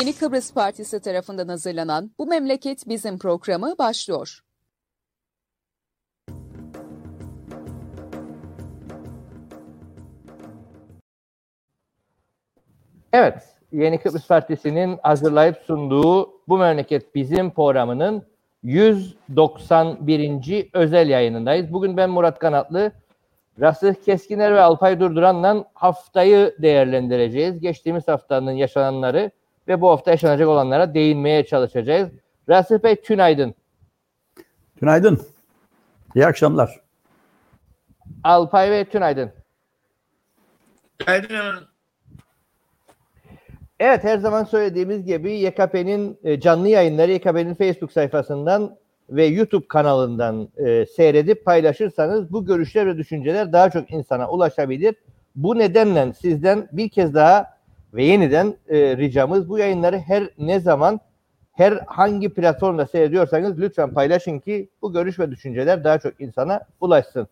Yeni Kıbrıs Partisi tarafından hazırlanan Bu Memleket Bizim programı başlıyor. Evet, Yeni Kıbrıs Partisi'nin hazırlayıp sunduğu Bu Memleket Bizim programının 191. özel yayınındayız. Bugün ben Murat Kanatlı, Rasih Keskiner ve Alpay Durduran'la haftayı değerlendireceğiz. Geçtiğimiz haftanın yaşananları ve bu hafta yaşanacak olanlara değinmeye çalışacağız. Rasih Bey tünaydın. Tünaydın. İyi akşamlar. Alpay Bey tünaydın. Günaydın. Evet her zaman söylediğimiz gibi YKP'nin e, canlı yayınları YKP'nin Facebook sayfasından ve YouTube kanalından e, seyredip paylaşırsanız bu görüşler ve düşünceler daha çok insana ulaşabilir. Bu nedenle sizden bir kez daha ve yeniden e, ricamız bu yayınları her ne zaman her hangi platformda seyrediyorsanız lütfen paylaşın ki bu görüş ve düşünceler daha çok insana ulaşsın.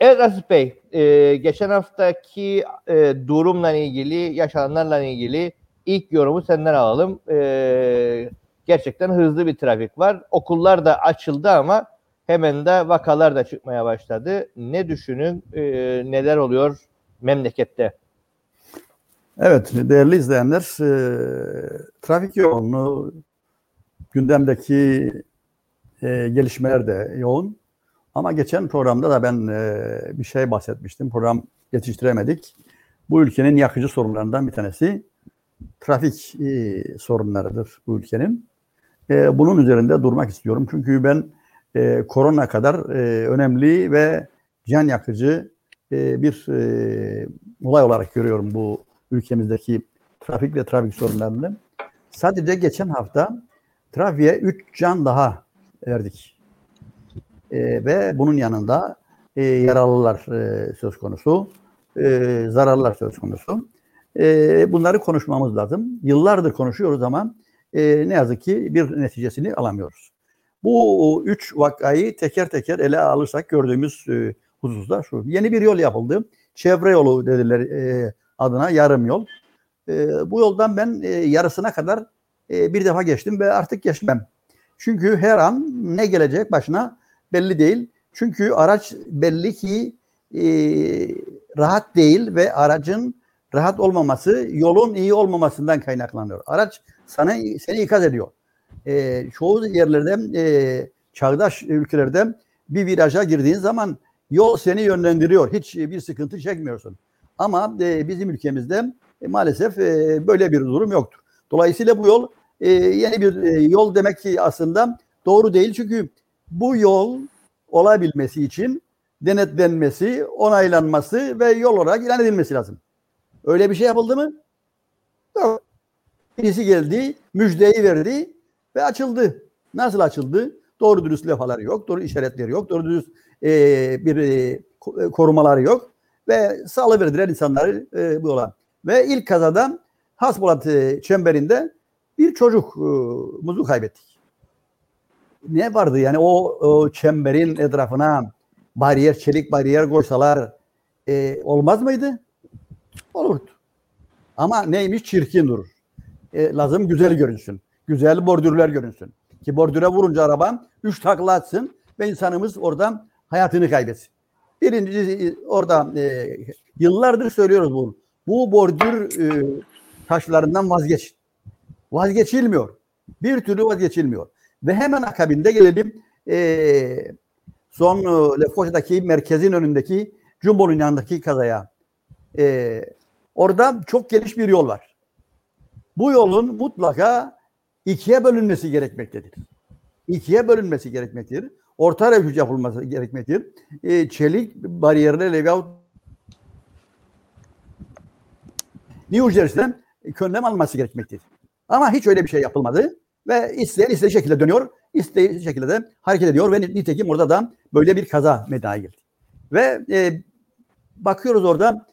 Evet Asif Bey, e, geçen haftaki e, durumla ilgili, yaşananlarla ilgili ilk yorumu senden alalım. E, gerçekten hızlı bir trafik var. Okullar da açıldı ama hemen de vakalar da çıkmaya başladı. Ne düşünün, e, neler oluyor memlekette? Evet değerli izleyenler, e, trafik yoğunluğu gündemdeki e, gelişmeler de yoğun. Ama geçen programda da ben e, bir şey bahsetmiştim. Program yetiştiremedik. Bu ülkenin yakıcı sorunlarından bir tanesi trafik sorunlarıdır bu ülkenin. E, bunun üzerinde durmak istiyorum. Çünkü ben e, korona kadar e, önemli ve can yakıcı e, bir e, olay olarak görüyorum bu ülkemizdeki trafik ve trafik sorunlarını. Sadece geçen hafta trafiğe 3 can daha verdik. E, ve bunun yanında e, yaralılar e, söz konusu, e, zararlar söz konusu. E, bunları konuşmamız lazım. Yıllardır konuşuyoruz ama e, ne yazık ki bir neticesini alamıyoruz. Bu üç vakayı teker teker ele alırsak gördüğümüz e, hususlar şu. Yeni bir yol yapıldı. Çevre yolu dediler e, adına yarım yol. E, bu yoldan ben e, yarısına kadar e, bir defa geçtim ve artık geçmem. Çünkü her an ne gelecek başına belli değil. Çünkü araç belli ki e, rahat değil ve aracın rahat olmaması yolun iyi olmamasından kaynaklanıyor. Araç sana seni ikaz ediyor. E, çoğu yerlerde e, çağdaş ülkelerde bir viraja girdiğin zaman yol seni yönlendiriyor. Hiç bir sıkıntı çekmiyorsun. Ama e, bizim ülkemizde e, maalesef e, böyle bir durum yoktur. Dolayısıyla bu yol e, yeni bir e, yol demek ki aslında doğru değil. Çünkü bu yol olabilmesi için denetlenmesi, onaylanması ve yol olarak ilan edilmesi lazım. Öyle bir şey yapıldı mı? Yok. Birisi geldi, müjdeyi verdi ve açıldı. Nasıl açıldı? Doğru dürüst levhalar yok, doğru işaretleri yok, doğru dürüst e, bir e, korumaları yok ve salıverdiler insanları e, bu olan. Ve ilk kazada Hasbulat e, çemberinde bir çocukumuzu kaybettik. Ne vardı yani o, o çemberin etrafına bariyer, çelik bariyer koysalar e, olmaz mıydı? Olurdu. Ama neymiş? Çirkin durur. E, lazım güzel görünsün. Güzel bordürler görünsün. Ki bordüre vurunca araban üç takla atsın ve insanımız oradan hayatını kaybetsin. Birincisi orada e, yıllardır söylüyoruz bunu. Bu bordür e, taşlarından vazgeç. Vazgeçilmiyor. Bir türlü vazgeçilmiyor. Ve hemen akabinde gelelim e, son e, Lefkoşa'daki merkezin önündeki Jumbo'nun yanındaki kazaya. E, orada çok geniş bir yol var. Bu yolun mutlaka ikiye bölünmesi gerekmektedir. İkiye bölünmesi gerekmektedir. Orta refüj yapılması gerekmektedir. E, çelik bariyerlerle veyahut New Jersey'den önlem alması gerekmektedir. Ama hiç öyle bir şey yapılmadı ve isteyen istediği şekilde dönüyor, istediği şekilde de hareket ediyor ve nitekim orada da böyle bir kaza meydana geldi. Ve e, bakıyoruz orada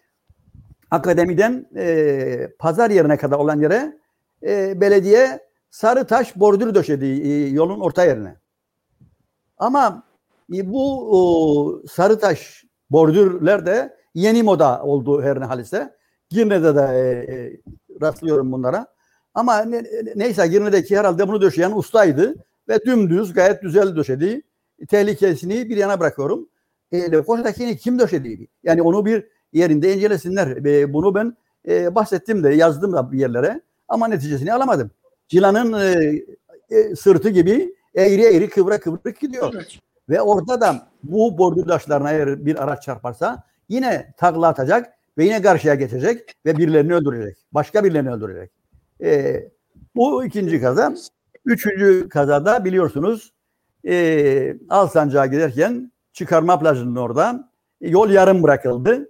akademiden e, pazar yerine kadar olan yere e, belediye sarı taş bordür döşedi e, yolun orta yerine. Ama e, bu o, sarı taş bordürler de yeni moda oldu her ne halise. Girne'de de e, e, rastlıyorum bunlara. Ama ne, neyse Girne'deki herhalde bunu döşeyen ustaydı ve dümdüz gayet güzel döşedi. Tehlikesini bir yana bırakıyorum. E, Lefkoşa'dakini kim döşedi? Yani onu bir yerinde incelesinler. E, bunu ben e, bahsettim de yazdım da bir yerlere ama neticesini alamadım. Cilanın e, e, sırtı gibi eğri eğri kıvra kıvrık gidiyor. Evet. Ve orada da bu bordür taşlarına eğer bir araç çarparsa yine takla atacak ve yine karşıya geçecek ve birilerini öldürecek. Başka birilerini öldürecek. Ee, bu ikinci kaza. Üçüncü kazada biliyorsunuz e, Alsancak'a giderken çıkarma plajının orada yol yarım bırakıldı.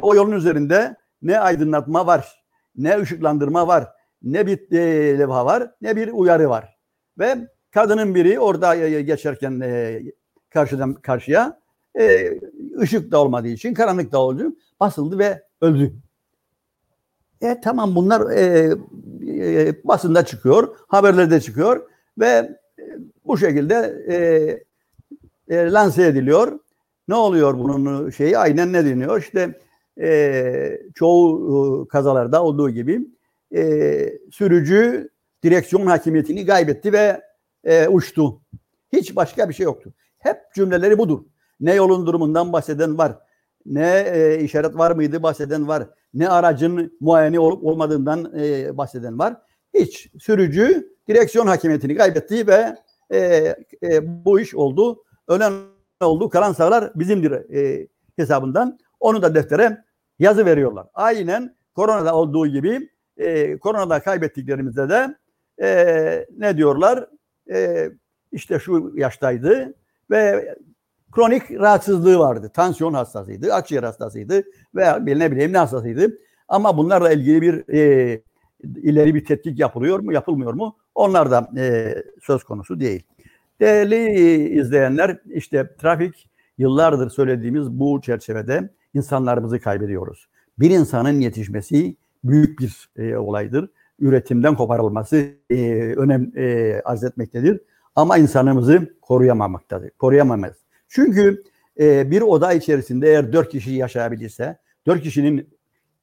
O yolun üzerinde ne aydınlatma var, ne ışıklandırma var, ne bir e, levha var, ne bir uyarı var. Ve kadının biri orada e, geçerken e, karşıdan karşıya e, ışık da olmadığı için, karanlık da olduğu için basıldı ve öldü. E tamam bunlar e, e, basında çıkıyor, haberlerde çıkıyor ve e, bu şekilde e, e, lanse ediliyor. Ne oluyor bunun şeyi? Aynen ne deniyor? İşte e, çoğu kazalarda olduğu gibi e, sürücü direksiyon hakimiyetini kaybetti ve e, uçtu. Hiç başka bir şey yoktu. Hep cümleleri budur. Ne yolun durumundan bahseden var, ne e, işaret var mıydı bahseden var, ne aracın muayene olup olmadığından e, bahseden var. Hiç sürücü direksiyon hakimiyetini kaybetti ve e, e, bu iş oldu. Ölen oldu, kalan sağlar bizimdir e, hesabından. Onu da deftere yazı veriyorlar. Aynen koronada olduğu gibi e, koronada kaybettiklerimizde de e, ne diyorlar? E, işte şu yaştaydı ve kronik rahatsızlığı vardı. Tansiyon hastasıydı, akciğer hastasıydı veya ne bileyim ne hastasıydı. Ama bunlarla ilgili bir e, ileri bir tetkik yapılıyor mu, yapılmıyor mu? Onlar da e, söz konusu değil. Değerli izleyenler, işte trafik yıllardır söylediğimiz bu çerçevede insanlarımızı kaybediyoruz. Bir insanın yetişmesi büyük bir e, olaydır. Üretimden koparılması e, önem e, arz etmektedir. Ama insanımızı koruyamamaktadır. Koruyamamaz. Çünkü e, bir oda içerisinde eğer dört kişi yaşayabilirse, dört kişinin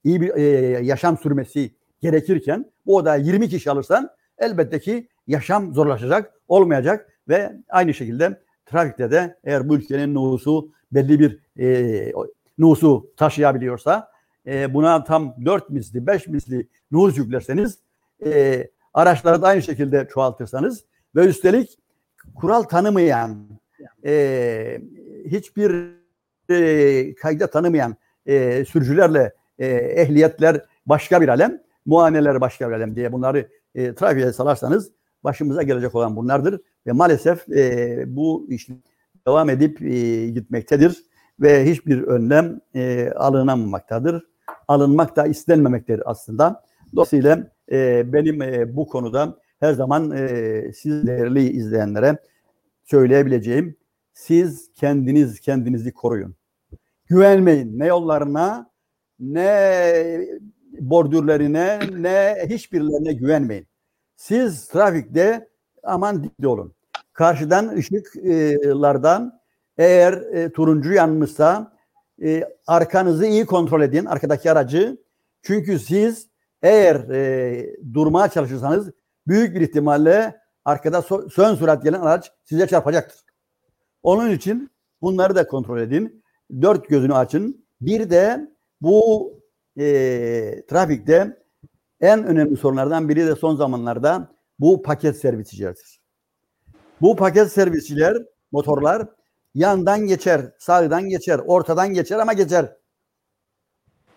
iyi bir e, yaşam sürmesi gerekirken bu odaya 20 kişi alırsan elbette ki yaşam zorlaşacak, olmayacak ve aynı şekilde trafikte de eğer bu ülkenin nüfusu belli bir e, nüfusu taşıyabiliyorsa e, buna tam 4 misli, 5 misli nüfus yüklerseniz e, araçları da aynı şekilde çoğaltırsanız ve üstelik kural tanımayan e, hiçbir e, kayda tanımayan e, sürücülerle e, ehliyetler başka bir alem, muayeneler başka bir alem diye bunları e, trafiğe salarsanız başımıza gelecek olan bunlardır. Ve maalesef e, bu iş devam edip e, gitmektedir ve hiçbir önlem e, alınamamaktadır. Alınmak da istenmemektedir aslında. Dolayısıyla e, benim e, bu konuda her zaman e, siz değerli izleyenlere söyleyebileceğim siz kendiniz kendinizi koruyun. Güvenmeyin ne yollarına ne bordürlerine ne hiçbirlerine güvenmeyin. Siz trafikte aman dikkat olun. Karşıdan ışıklardan eğer e, turuncu yanmışsa e, arkanızı iyi kontrol edin arkadaki aracı. Çünkü siz eğer e, durmaya çalışırsanız büyük bir ihtimalle arkada so, sön sürat gelen araç size çarpacaktır. Onun için bunları da kontrol edin. Dört gözünü açın. Bir de bu e, trafikte en önemli sorunlardan biri de son zamanlarda bu paket servisçilerdir. Bu paket servisçiler, motorlar yandan geçer, sağdan geçer, ortadan geçer ama geçer.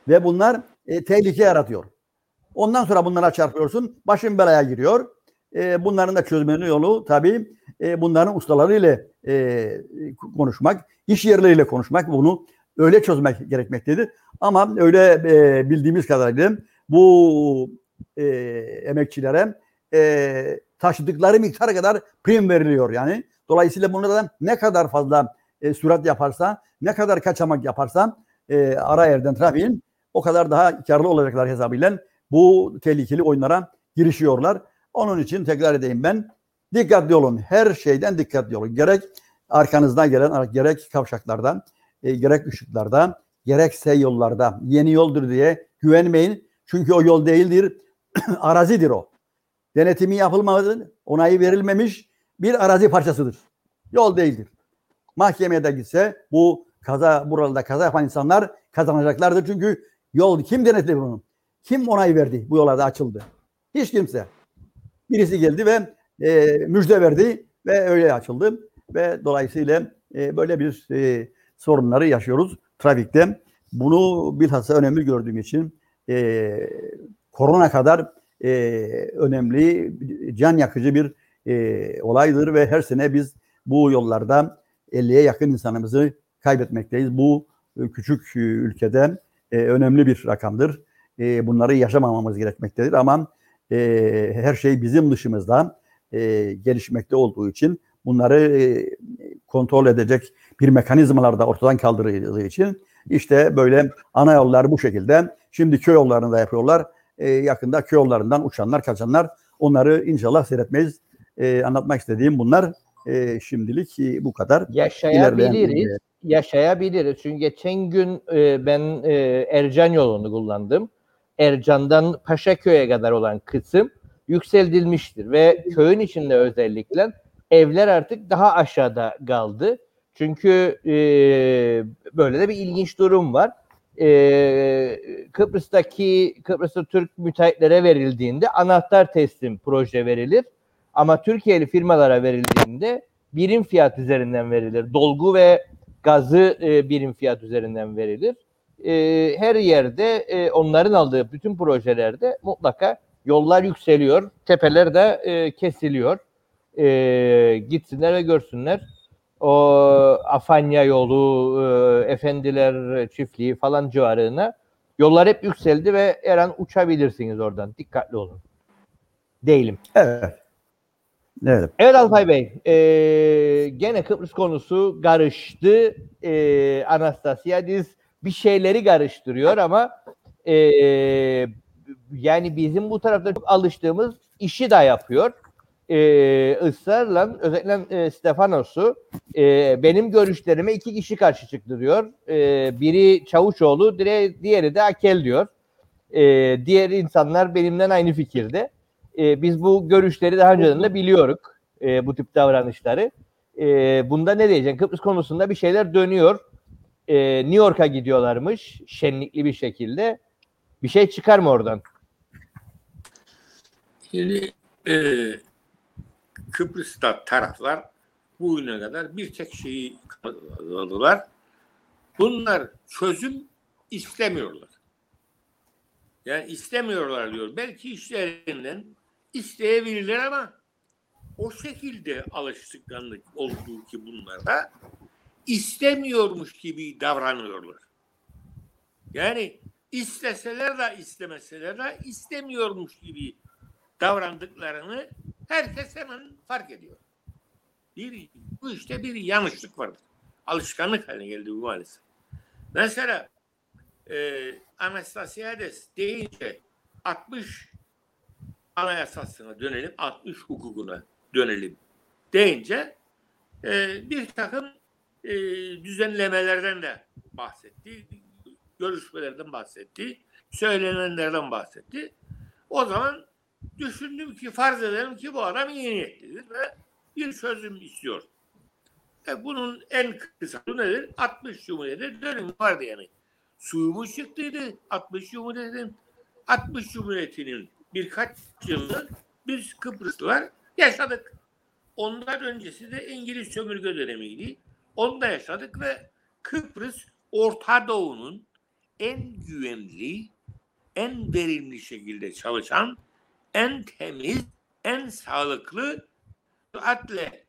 Ve bunlar e, tehlike yaratıyor. Ondan sonra bunlara çarpıyorsun, başın belaya giriyor. E, bunların da çözmenin yolu tabii e, bunların ustalarıyla e, konuşmak, iş yerleriyle konuşmak, bunu öyle çözmek gerekmektedir. Ama öyle e, bildiğimiz kadarıyla bu e, emekçilere e, taşıdıkları miktar kadar prim veriliyor yani. Dolayısıyla bunlardan ne kadar fazla e, sürat yaparsa, ne kadar kaçamak yaparsa e, ara yerden trafiğin o kadar daha karlı olacaklar hesabıyla bu tehlikeli oyunlara girişiyorlar. Onun için tekrar edeyim ben dikkatli olun. Her şeyden dikkatli olun. Gerek arkanızdan gelen gerek kavşaklardan, e, gerek ışıklardan, gerekse yollarda yeni yoldur diye güvenmeyin. Çünkü o yol değildir. Arazidir o. Denetimi yapılmadı, onayı verilmemiş bir arazi parçasıdır. Yol değildir. Mahkemeye de gitse bu kaza buralarda kaza yapan insanlar kazanacaklardır. Çünkü yol kim denetledi bunu? Kim onay verdi bu yola da açıldı? Hiç kimse. Birisi geldi ve e, müjde verdi ve öyle açıldı ve dolayısıyla e, böyle bir e, sorunları yaşıyoruz trafikte. Bunu bilhassa önemli gördüğüm için e, korona kadar e, önemli, can yakıcı bir e, olaydır ve her sene biz bu yollarda 50'ye yakın insanımızı kaybetmekteyiz. Bu e, küçük e, ülkede e, önemli bir rakamdır. E, bunları yaşamamamız gerekmektedir ama e, her şey bizim dışımızda e, gelişmekte olduğu için bunları e, kontrol edecek bir mekanizmalar da ortadan kaldırıldığı için işte böyle ana yollar bu şekilde. Şimdi köy yollarını da yapıyorlar. E, yakında köy yollarından uçanlar, kaçanlar onları inşallah seyretmeyiz. E, anlatmak istediğim bunlar. E, şimdilik e, bu kadar. Yaşayabiliriz. Yaşayabiliriz. Çünkü geçen gün e, ben e, Ercan yolunu kullandım. Ercan'dan Paşaköy'e kadar olan kısım yükseltilmiştir ve köyün içinde özellikle evler artık daha aşağıda kaldı. Çünkü e, böyle de bir ilginç durum var. E, Kıbrıs'taki Kıbrıs'ta Türk müteahhitlere verildiğinde anahtar teslim proje verilir. Ama Türkiye'li firmalara verildiğinde birim fiyat üzerinden verilir. Dolgu ve gazı e, birim fiyat üzerinden verilir. E, her yerde e, onların aldığı bütün projelerde mutlaka yollar yükseliyor, tepeler de e, kesiliyor. E, gitsinler ve görsünler. O Afanya yolu, e, Efendiler çiftliği falan civarına yollar hep yükseldi ve her an uçabilirsiniz oradan. Dikkatli olun. Değilim. Evet. Evet. Evet Alpay Bey, e, gene Kıbrıs konusu karıştı. E, Anastasiadis bir şeyleri karıştırıyor ama e, yani bizim bu tarafta çok alıştığımız işi de yapıyor. E, ısrarla özellikle e, Stefanos'u e, benim görüşlerime iki kişi karşı çıktı diyor. E, biri Çavuşoğlu, diğeri, de Akel diyor. E, diğer insanlar benimle aynı fikirde. E, biz bu görüşleri daha önceden de biliyorduk. E, bu tip davranışları. E, bunda ne diyeceksin? Kıbrıs konusunda bir şeyler dönüyor. E, New York'a gidiyorlarmış şenlikli bir şekilde. Bir şey çıkar mı oradan? Şimdi e, Kıbrıs'ta taraflar bugüne kadar bir tek şeyi aldılar. Bunlar çözüm istemiyorlar. Yani istemiyorlar diyor. Belki işlerinden isteyebilirler ama o şekilde alıştıklarını olduğu ki bunlarda istemiyormuş gibi davranıyorlar. Yani isteseler de istemeseler de istemiyormuş gibi davrandıklarını herkes hemen fark ediyor. Bir, bu işte bir yanlışlık vardır. Alışkanlık haline geldi bu maalesef. Mesela e, Anastasiades deyince 60 anayasasına dönelim, 60 hukukuna dönelim deyince e, bir takım e, düzenlemelerden de bahsetti, görüşmelerden bahsetti, söylenenlerden bahsetti. O zaman düşündüm ki farz edelim ki bu adam iyi niyetlidir ve bir çözüm istiyor. E bunun en kısa nedir? 60 Cumhuriyet'e dönüm vardı yani. Suyumuz çıktıydı 60 Cumhuriyet'in. 60 Cumhuriyet'inin birkaç yılı biz Kıbrıslılar yaşadık. Ondan öncesi de İngiliz sömürge dönemiydi. Onu da yaşadık ve Kıbrıs Orta Doğu'nun en güvenli, en verimli şekilde çalışan, en temiz, en sağlıklı, süratle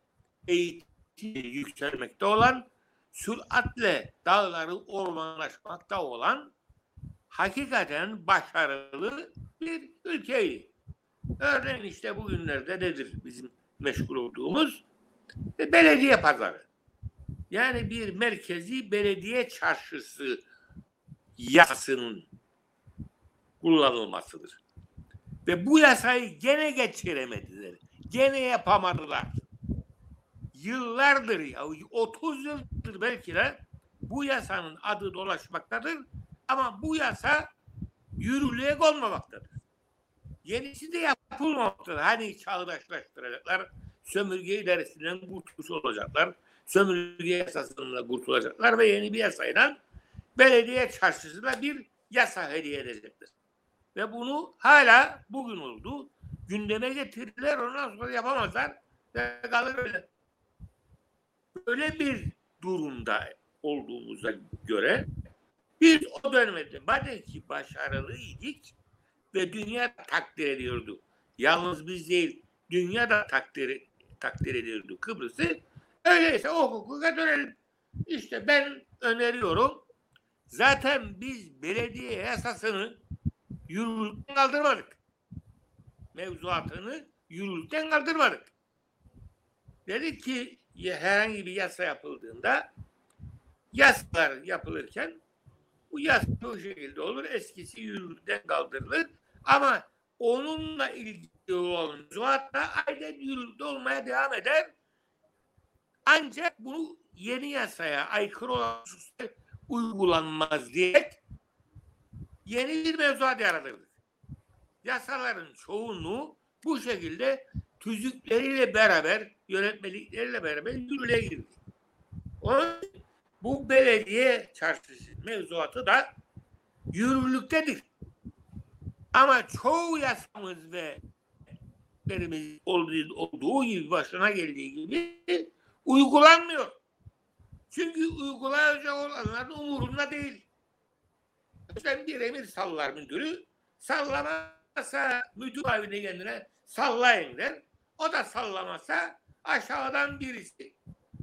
eğitim yükselmekte olan, süratle dağları ormanlaşmakta olan hakikaten başarılı bir ülkeydi. Örneğin işte bugünlerde nedir bizim meşgul olduğumuz? Belediye pazarı. Yani bir merkezi belediye çarşısı yasasının kullanılmasıdır. Ve bu yasayı gene geçiremediler. Gene yapamadılar. Yıllardır ya 30 yıldır belki de bu yasanın adı dolaşmaktadır ama bu yasa yürürlüğe konmamaktadır. Yenisi de yapılmamaktadır. Hani çağdaşlaştıracaklar, sömürge idaresinden kurtuluş olacaklar, sömürge yasasından kurtulacaklar ve yeni bir yasayla belediye çarşısına bir yasa hediye edecektir. Ve bunu hala bugün oldu. Gündeme getirdiler ondan sonra yapamazlar ve kalır öyle. Böyle bir durumda olduğumuza göre biz o dönemde madem ki başarılıydık ve dünya takdir ediyordu. Yalnız biz değil, dünya da takdir, takdir ediyordu Kıbrıs'ı. Öyleyse o hukuka dönelim. İşte ben öneriyorum. Zaten biz belediye yasasını yürürlükten kaldırmadık. Mevzuatını yürürlükten kaldırmadık. Dedik ki herhangi bir yasa yapıldığında yasalar yapılırken bu yasa bu şekilde olur. Eskisi yürürlükten kaldırılır. Ama onunla ilgili olan da aynen yürürlükte olmaya devam eder. Ancak bu yeni yasaya aykırı olan uygulanmaz diye yeni bir mevzuat yaratıldı. Yasaların çoğunluğu bu şekilde tüzükleriyle beraber, yönetmelikleriyle beraber yürürlüğe girdi. Onun bu belediye çarşısı mevzuatı da yürürlüktedir. Ama çoğu yasamız ve olduğu, olduğu gibi başına geldiği gibi uygulanmıyor. Çünkü uygulayacak olanların umurunda değil. Sen bir emir sallar müdürü sallamazsa müdür abine kendine sallayın der. O da sallamazsa aşağıdan birisi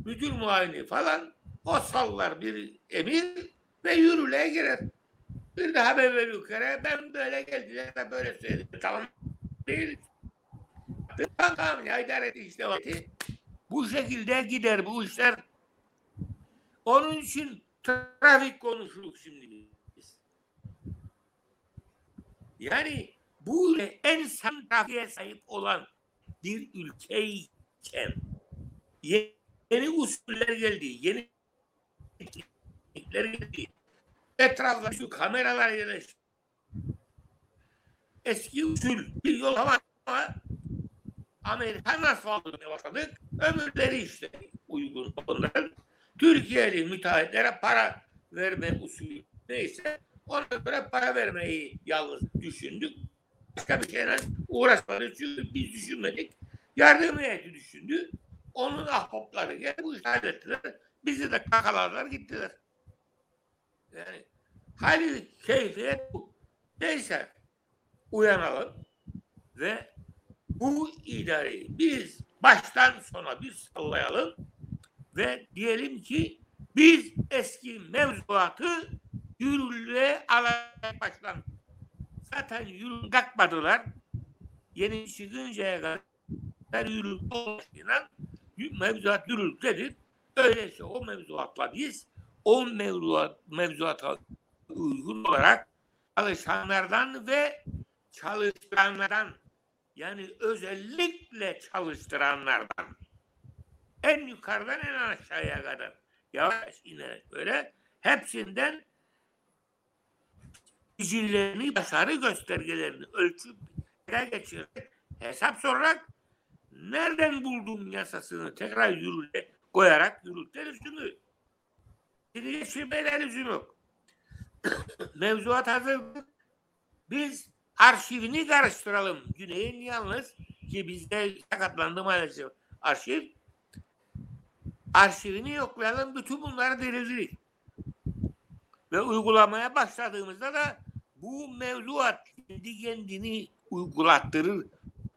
müdür muavini falan o sallar bir emir ve yürürlüğe girer. Bir daha böyle yukarı ben böyle geldiler de böyle söyledim. Tamam değil. Tamam ya idare işte. Bu şekilde gider bu işler. Onun için trafik konuşuluk şimdi. Yani bu en san trafiğe sahip olan bir ülkeyken yeni usuller geldi, yeni teknikler geldi. Etrafta şu kameralar yerleşti. Eski usul bir yol ama Amerikan asfaltına başladık. Ömürleri işte uygun onların. Türkiye'li müteahhitlere para verme usulü neyse ona göre para vermeyi yalnız düşündük. Başka bir şeyle uğraşmadık çünkü biz düşünmedik. Yardım heyeti düşündü. Onun ahbapları geldi bu işi. Bizi de kakaladılar gittiler. Yani hali keyfiyet bu. Neyse uyanalım ve bu idareyi biz baştan sona bir sallayalım ve diyelim ki biz eski mevzuatı yürürlüğe alarak başlandık. Zaten yürürlüğe kalkmadılar. Yeni çıkıncaya kadar yürürlükte olmasıyla mevzuat yürürlüktedir. Öyleyse o mevzuatla biz o mevzuat, mevzuata uygun olarak çalışanlardan ve çalıştıranlardan yani özellikle çalıştıranlardan en yukarıdan en aşağıya kadar yavaş inerek böyle hepsinden sicillerini, başarı göstergelerini ölçüp geçirerek hesap sorarak nereden buldum yasasını tekrar yürürlüğe koyarak lüzumu. Şimdi geçirmeye lüzum yok. Mevzuat hazır. Biz arşivini karıştıralım. Güney'in yalnız ki bizde sakatlandı maalesef arşiv. Arşivini yoklayalım. Bütün bunları deliriz. Ve uygulamaya başladığımızda da bu mevzuat kendi kendini uygulattırır.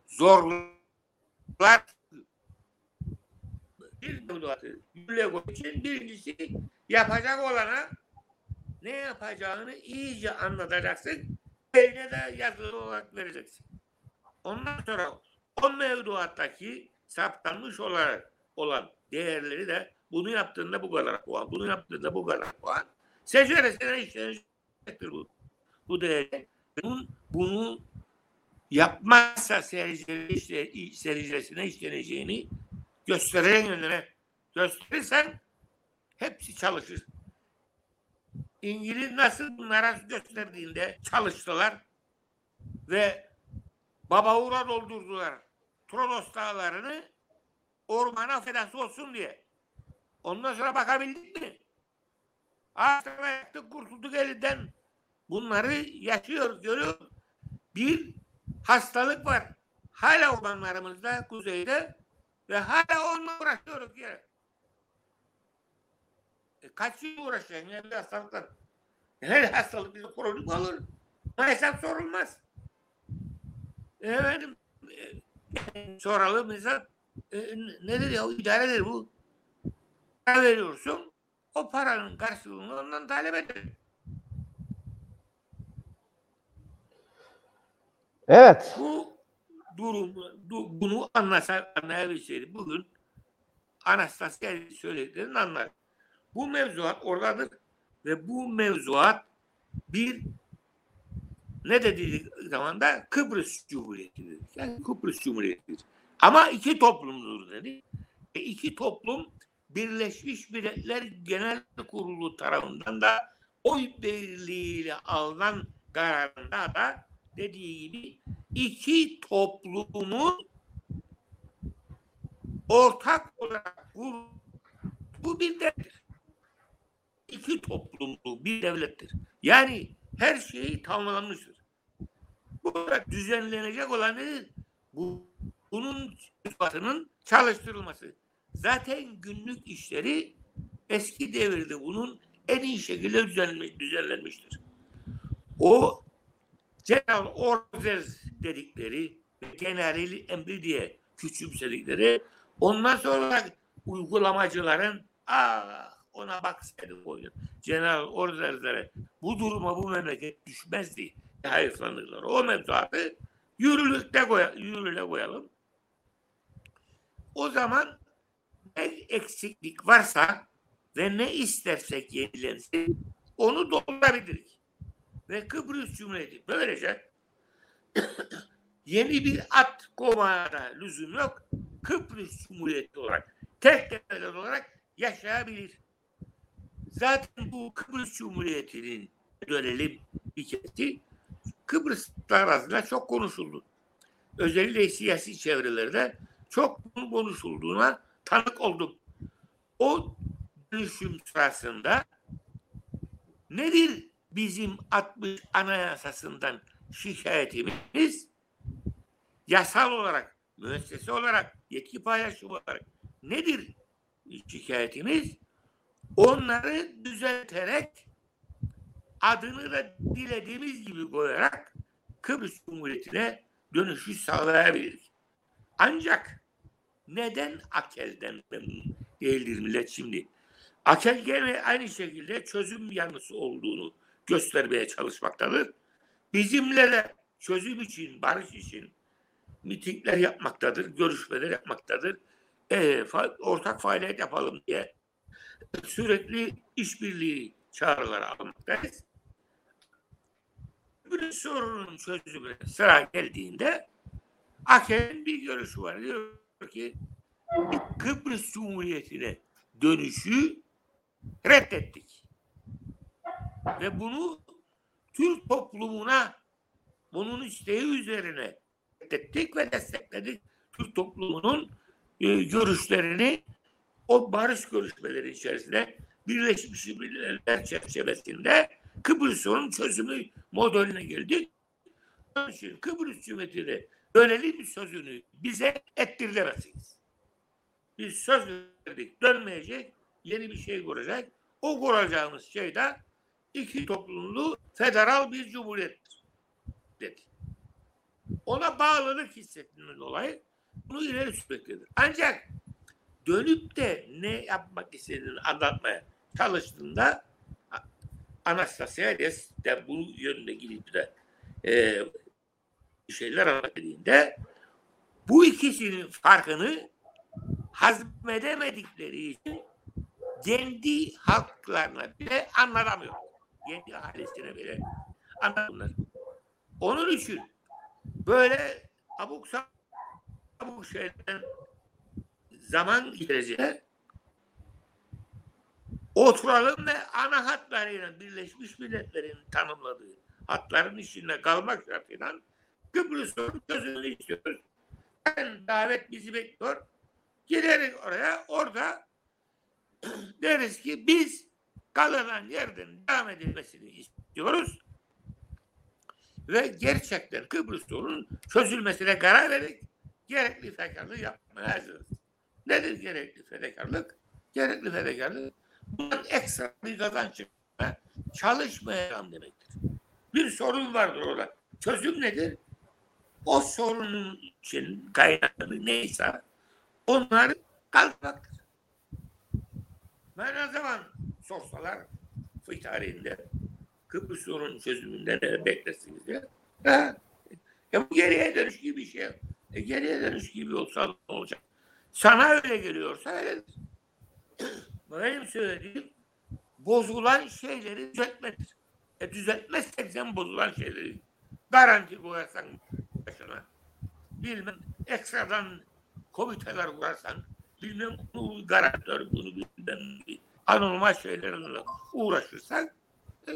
Zorlar bir mevzuatı yürürlüğe için birincisi yapacak olana ne yapacağını iyice anlatacaksın. Eline de yazılı olarak vereceksin. Ondan sonra o mevduattaki saptanmış olarak olan değerleri de bunu yaptığında bu kadar puan, bunu yaptığında bu kadar puan. Seceresine işlenecektir bu. Bu değer. Bunun, bunu yapmazsa seceresine işleneceğini gösteren yönüne gösterirsen hepsi çalışır. İngiliz nasıl bunlara gösterdiğinde çalıştılar ve baba uğra doldurdular. Tronos dağlarını ormana fedası olsun diye. Ondan sonra bakabildik mi? Ağaçlara yaktık, kurtulduk elinden. Bunları yaşıyoruz, görüyoruz. Bir hastalık var. Hala ormanlarımızda, kuzeyde ve hala onunla uğraşıyoruz yine. E kaç yıl uğraşacaksın ya bir hastalıkla? Her hastalık bize kronik olur. Ama hesap sorulmaz. Efendim e, soralım hesap e, nedir ya idaredir bu? Para veriyorsun o paranın karşılığını ondan talep eder. Evet. Bu durumu, du- bunu anlasa, anlayabilseydi bugün Anastasia söylediklerini anlar. Bu mevzuat oradadır ve bu mevzuat bir ne dediği zaman da Kıbrıs Cumhuriyeti'dir. Yani Kıbrıs Cumhuriyeti'dir. Ama iki toplumdur dedi. E iki toplum Birleşmiş Milletler Genel Kurulu tarafından da oy birliğiyle alınan kararında da dediği gibi iki toplumun ortak olarak bu, bu bir devlettir. İki toplumlu bir devlettir. Yani her şeyi tamamlanmıştır. Burada düzenlenecek olan nedir? Bu, bunun çalıştırılması. Zaten günlük işleri eski devirde bunun en iyi şekilde düzenlenmiş, düzenlenmiştir. O General Orders dedikleri ve General Emri diye küçümsedikleri ondan sonra uygulamacıların ah ona baksaydı oyun. General Orders'lere bu duruma bu memleket düşmezdi. Hayıflanırlar. O mevzuatı yürürlükte koy yürürlüğe koyalım. O zaman ne eksiklik varsa ve ne istersek yenilensin onu doldurabiliriz. Ve Kıbrıs Cumhuriyeti böylece yeni bir at kovmaya lüzum yok. Kıbrıs Cumhuriyeti olarak tek devlet olarak yaşayabilir. Zaten bu Kıbrıs Cumhuriyeti'nin dönelim hikayeti Kıbrıs arasında çok konuşuldu. Özellikle siyasi çevrelerde çok konuşulduğuna tanık oldum. O dönüşüm sırasında nedir bizim 60 anayasasından şikayetimiz? Yasal olarak, müessese olarak, yetki paylaşımı olarak nedir şikayetimiz? Onları düzelterek adını da dilediğimiz gibi koyarak Kıbrıs Cumhuriyeti'ne dönüşü sağlayabiliriz. Ancak neden Akel'den memnun değildir millet şimdi? Akel gene aynı şekilde çözüm yanlısı olduğunu göstermeye çalışmaktadır. Bizimle de çözüm için, barış için mitingler yapmaktadır, görüşmeler yapmaktadır. E, fa- ortak faaliyet yapalım diye sürekli işbirliği çağrıları almaktayız. Bir sorunun çözümüne sıra geldiğinde Akel'in bir görüşü var. Diyor ki Kıbrıs Cumhuriyeti'ne dönüşü reddettik. Ve bunu Türk toplumuna bunun isteği üzerine reddettik ve destekledik. Türk toplumunun e, görüşlerini o barış görüşmeleri içerisinde Birleşmiş Milletler çerçevesinde Kıbrıs sorunun çözümü modeline geldik. Onun için Kıbrıs Cumhuriyeti'ne dönelim sözünü bize ettiremezsiniz. Biz söz verdik dönmeyecek, yeni bir şey kuracak. O kuracağımız şey de iki toplumlu federal bir cumhuriyettir dedi. Ona bağlılık hissettiğinden dolayı bunu ileri sürmektedir. Ancak dönüp de ne yapmak istediğini anlatmaya çalıştığında Anastasiades de bu yönde gidip de e, şeyler anlattığı bu ikisinin farkını hazmedemedikleri için kendi halklarına bile anlatamıyor. Kendi ailesine bile anlamıyorlar. Onun için böyle abuk sabuk şeylerden zaman gelecek oturalım ve ana hatlarıyla Birleşmiş Milletler'in tanımladığı hatların içinde kalmak şartıyla Kıbrıs sorunu çözümünü istiyoruz. Ben davet bizi bekliyor. Gideriz oraya. Orada deriz ki biz kalınan yerden devam edilmesini istiyoruz. Ve gerçekten Kıbrıs sorunun çözülmesine karar verdik. Gerekli fedakarlığı yapmaya hazırız. Nedir gerekli fedakarlık? Gerekli fedakarlık bundan ekstra bir kazanç çıkma, çalışmayacağım demektir. Bir sorun vardır orada. Çözüm nedir? O sorunun için kaynaklı neyse onları kaldırmaktır. Ben o zaman sorsalar fıy tarihinde Kıbrıs sorunun çözümünde ne beklersiniz diye. Ha? Ya bu geriye dönüş gibi bir şey. E geriye dönüş gibi olsa ne olacak? Sana öyle geliyorsa öyledir. Benim söylediğim bozulan şeyleri düzeltmedir. E düzeltmezsek sen bozulan şeyleri garanti koyarsan başına bilmem ekstradan komiteler kurarsan bilmem bunu garantör bunu bilmem anormal şeylerle uğraşırsan e,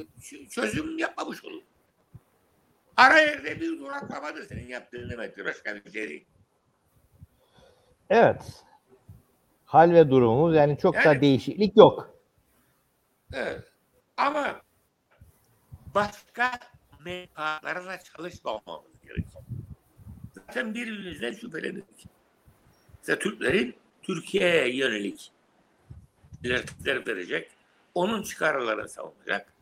çözüm yapmamış olur. Ara yerde bir duraklamadır senin yaptığın demektir. Başka bir şey değil. Evet. Hal ve durumumuz yani çok Yani- da değişiklik yok. Evet. Ama başka menfaatlarla çalışmamamız gerekiyor. Zaten birbirimizden şüphelenirdik. İşte Türklerin Türkiye'ye yönelik ilerletler verecek. Onun çıkarlarını savunacak.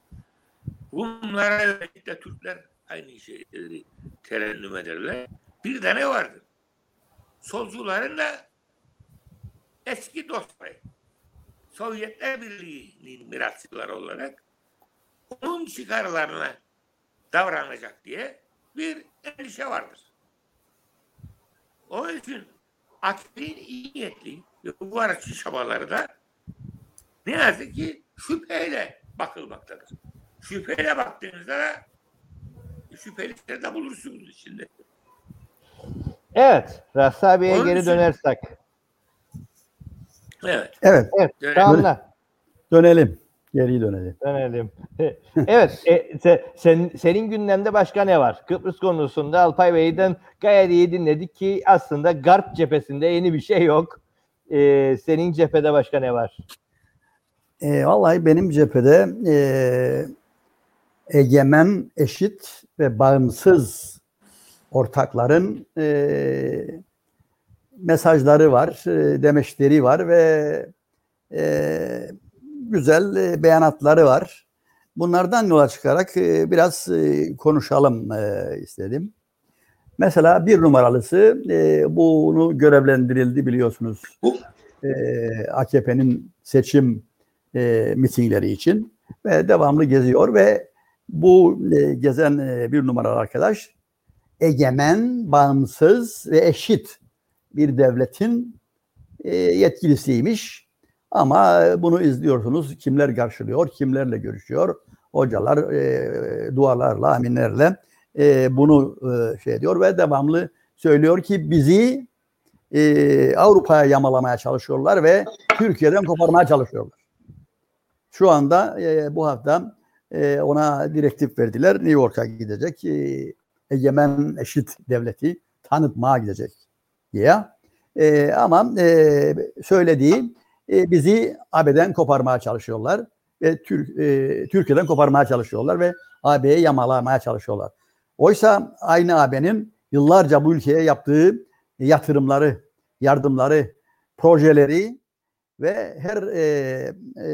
Bunlara yönelik de Türkler aynı şeyleri terennüm ederler. Bir de ne vardır? Solcuların da eski dostları. Sovyetler Birliği'nin mirasçıları olarak onun çıkarlarına davranacak diye bir endişe vardır. Onun için AKP'nin iyi niyetli ve bu araçlı çabaları da ne yazık ki şüpheyle bakılmaktadır. Şüpheyle baktığınızda da şüphelileri de bulursunuz içinde. Evet. Rassa abiye Onun geri için- dönersek. Evet. Evet, Evet. Dönelim. Tamamla. dönelim. Geri dönelim. Dönelim. evet. e, se- sen, senin gündemde başka ne var? Kıbrıs konusunda Alpay Bey'den gayet iyi dinledik ki aslında Garp cephesinde yeni bir şey yok. E, senin cephede başka ne var? E, vallahi benim cephede e, egemen, eşit ve bağımsız ortakların e, mesajları var, e, demeçleri var ve e, güzel e, beyanatları var. Bunlardan yola çıkarak e, biraz e, konuşalım e, istedim. Mesela bir numaralısı e, bunu görevlendirildi biliyorsunuz. Bu- E, AKP'nin seçim e, mitingleri için ve devamlı geziyor ve bu e, gezen e, bir numaralı arkadaş egemen, bağımsız ve eşit bir devletin e, yetkilisiymiş. Ama bunu izliyorsunuz kimler karşılıyor, kimlerle görüşüyor. Hocalar e, dualarla, aminlerle e, bunu e, şey diyor ve devamlı söylüyor ki bizi e, Avrupa'ya yamalamaya çalışıyorlar ve Türkiye'den koparmaya çalışıyorlar. Şu anda e, bu hafta e, ona direktif verdiler. New York'a gidecek. E, egemen eşit devleti tanıtmaya gidecek diye. E, ama e, söylediği e, bizi AB'den koparmaya çalışıyorlar ve Türk, e, Türkiye'den koparmaya çalışıyorlar ve AB'ye yamalamaya çalışıyorlar. Oysa aynı AB'nin yıllarca bu ülkeye yaptığı yatırımları, yardımları, projeleri ve her e, e,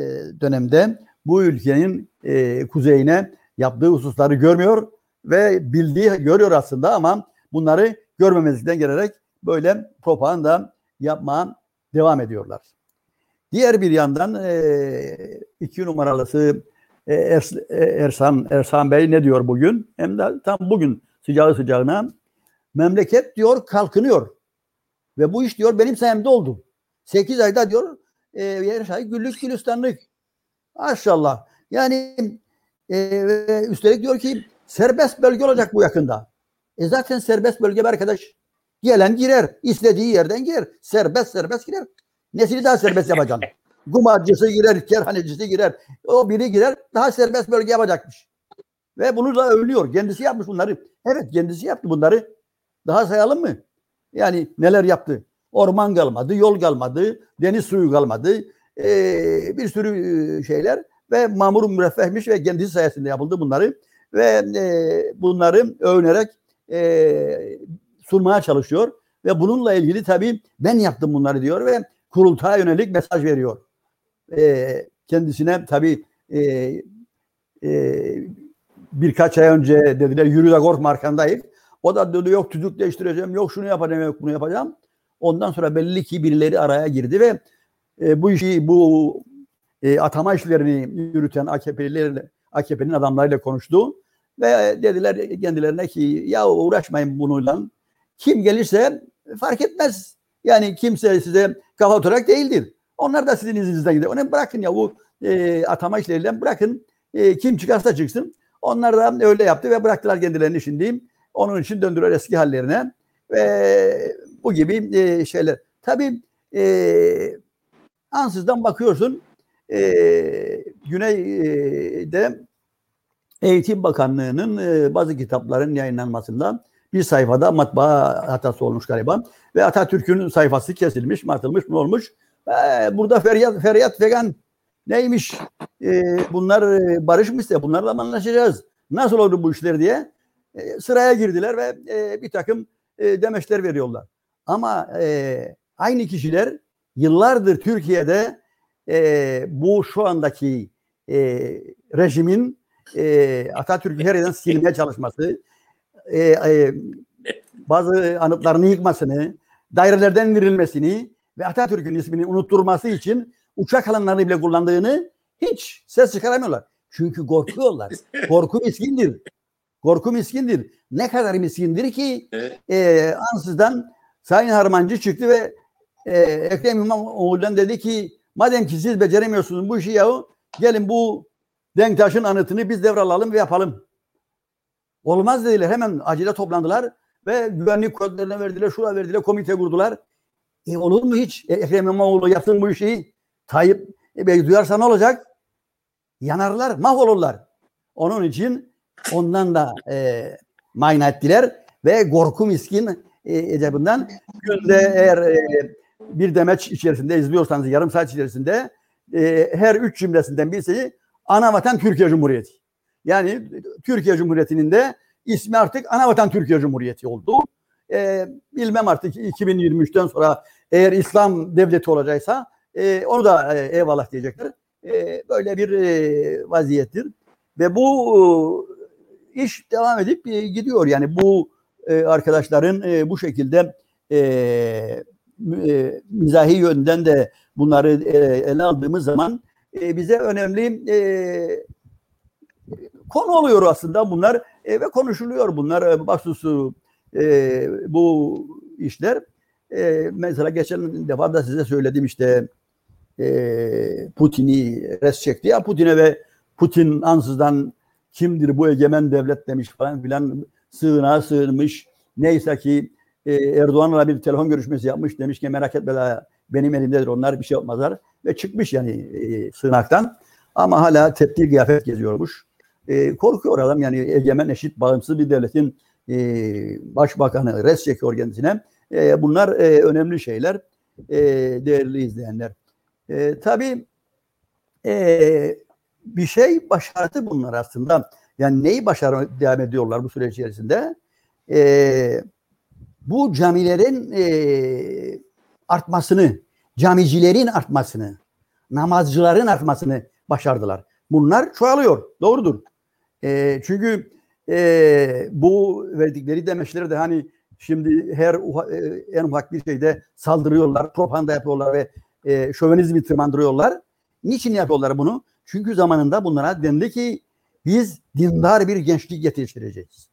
dönemde bu ülkenin e, kuzeyine yaptığı hususları görmüyor ve bildiği görüyor aslında ama bunları görmemezlikten gelerek böyle propaganda yapmaya devam ediyorlar. Diğer bir yandan e, iki numaralısı e, Ers- e, Ersan Ersan Bey ne diyor bugün? Hem de tam bugün sıcağı sıcağına memleket diyor kalkınıyor. Ve bu iş diyor benim sayemde oldu. 8 ayda diyor e, güllük gülistanlık. Maşallah. Yani e, üstelik diyor ki serbest bölge olacak bu yakında. E zaten serbest bölge bir arkadaş. Gelen girer. istediği yerden girer. Serbest serbest girer. Nesini daha serbest yapacaksın? Gumacısı girer, kerhanecisi girer. O biri girer daha serbest bölge yapacakmış. Ve bunu da övülüyor. Kendisi yapmış bunları. Evet kendisi yaptı bunları. Daha sayalım mı? Yani neler yaptı? Orman kalmadı, yol kalmadı, deniz suyu kalmadı. Ee, bir sürü e, şeyler ve mamur müreffehmiş ve kendisi sayesinde yapıldı bunları. Ve e, bunları övünerek e, sunmaya çalışıyor. Ve bununla ilgili tabii ben yaptım bunları diyor ve kurultaya yönelik mesaj veriyor. E, kendisine tabii e, e, birkaç ay önce dediler yürü de korkma arkandayım. O da dedi yok tüzük değiştireceğim, yok şunu yapacağım, yok bunu yapacağım. Ondan sonra belli ki birileri araya girdi ve e, bu işi, bu e, atama işlerini yürüten AKP'lilerle, AKP'nin adamlarıyla konuştu. Ve dediler kendilerine ki ya uğraşmayın bununla. Kim gelirse fark etmez. Yani kimse size kafa oturak değildir. Onlar da sizin izninizden gider. Onu bırakın ya bu e, atama işleriyle bırakın. E, kim çıkarsa çıksın. Onlar da öyle yaptı ve bıraktılar kendilerini şimdi. Onun için döndüler eski hallerine. Ve bu gibi e, şeyler. Tabii e, ansızdan bakıyorsun e, Güney'de Eğitim Bakanlığı'nın e, bazı kitapların yayınlanmasında bir sayfada matbaa hatası olmuş galiba. Ve Atatürk'ün sayfası kesilmiş, matılmış, ne olmuş? E, burada feryat, feryat vegan neymiş? E, bunlar e, barışmışsa bunlarla mı anlaşacağız? Nasıl oldu bu işler diye e, sıraya girdiler ve e, bir takım e, demeçler veriyorlar. Ama e, aynı kişiler yıllardır Türkiye'de e, bu şu andaki e, rejimin e, Atatürk'ü her yerden silmeye çalışması, e, e, bazı anıtlarını yıkmasını, dairelerden verilmesini ve Atatürk'ün ismini unutturması için uçak alanlarını bile kullandığını hiç ses çıkaramıyorlar. Çünkü korkuyorlar. Korku miskindir. Korku miskindir. Ne kadar miskindir ki e, ansızdan Sayın Harmancı çıktı ve e, Ekrem İmamoğlu'dan dedi ki madem ki siz beceremiyorsunuz bu işi yahu gelin bu Denktaş'ın anıtını biz devralalım ve yapalım. Olmaz dediler. Hemen acile toplandılar ve güvenlik kodlarına verdiler, şura verdiler, komite kurdular. E olur mu hiç? E, Ekrem İmamoğlu yapsın bu işi. Tayyip e, Bey duyarsa ne olacak? Yanarlar, mahvolurlar. Onun için ondan da e, mayna ettiler ve korku miskin e, ecabından günde eğer e, bir demeç içerisinde izliyorsanız yarım saat içerisinde e, her üç cümlesinden birisi Anavatan Türkiye Cumhuriyeti. Yani Türkiye Cumhuriyeti'nin de ismi artık Anavatan Türkiye Cumhuriyeti oldu. E, bilmem artık 2023'ten sonra eğer İslam devleti olacaksa onu da e, eyvallah diyecekler. Böyle bir vaziyettir. Ve bu iş devam edip gidiyor. Yani bu e, arkadaşların e, bu şekilde e, mizahi yönden de bunları ele aldığımız zaman bize önemli konu oluyor aslında bunlar ve konuşuluyor bunlar e, bu işler. Mesela geçen defa da size söyledim işte Putin'i res çekti ya Putin'e ve Putin ansızdan kimdir bu egemen devlet demiş falan filan sığınağa sığınmış. Neyse ki e, Erdoğan'la bir telefon görüşmesi yapmış demiş ki merak etme benim elimdedir onlar bir şey yapmazlar ve çıkmış yani e, sığınaktan ama hala tepki kıyafet geziyormuş. E, korkuyor adam yani egemen eşit bağımsız bir devletin e, başbakanı res çekiyor kendisine. E, bunlar e, önemli şeyler e, değerli izleyenler. E, tabii e, bir şey başardı bunlar aslında. Yani neyi başarı devam ediyorlar bu süreç içerisinde? E, bu camilerin e, artmasını, camicilerin artmasını, namazcıların artmasını başardılar. Bunlar çoğalıyor. Doğrudur. E, çünkü e, bu verdikleri demeçleri de hani şimdi her e, en ufak bir şeyde saldırıyorlar, propaganda yapıyorlar ve e, şövenizmi tırmandırıyorlar. Niçin yapıyorlar bunu? Çünkü zamanında bunlara dendi ki biz dindar bir gençlik yetiştireceğiz.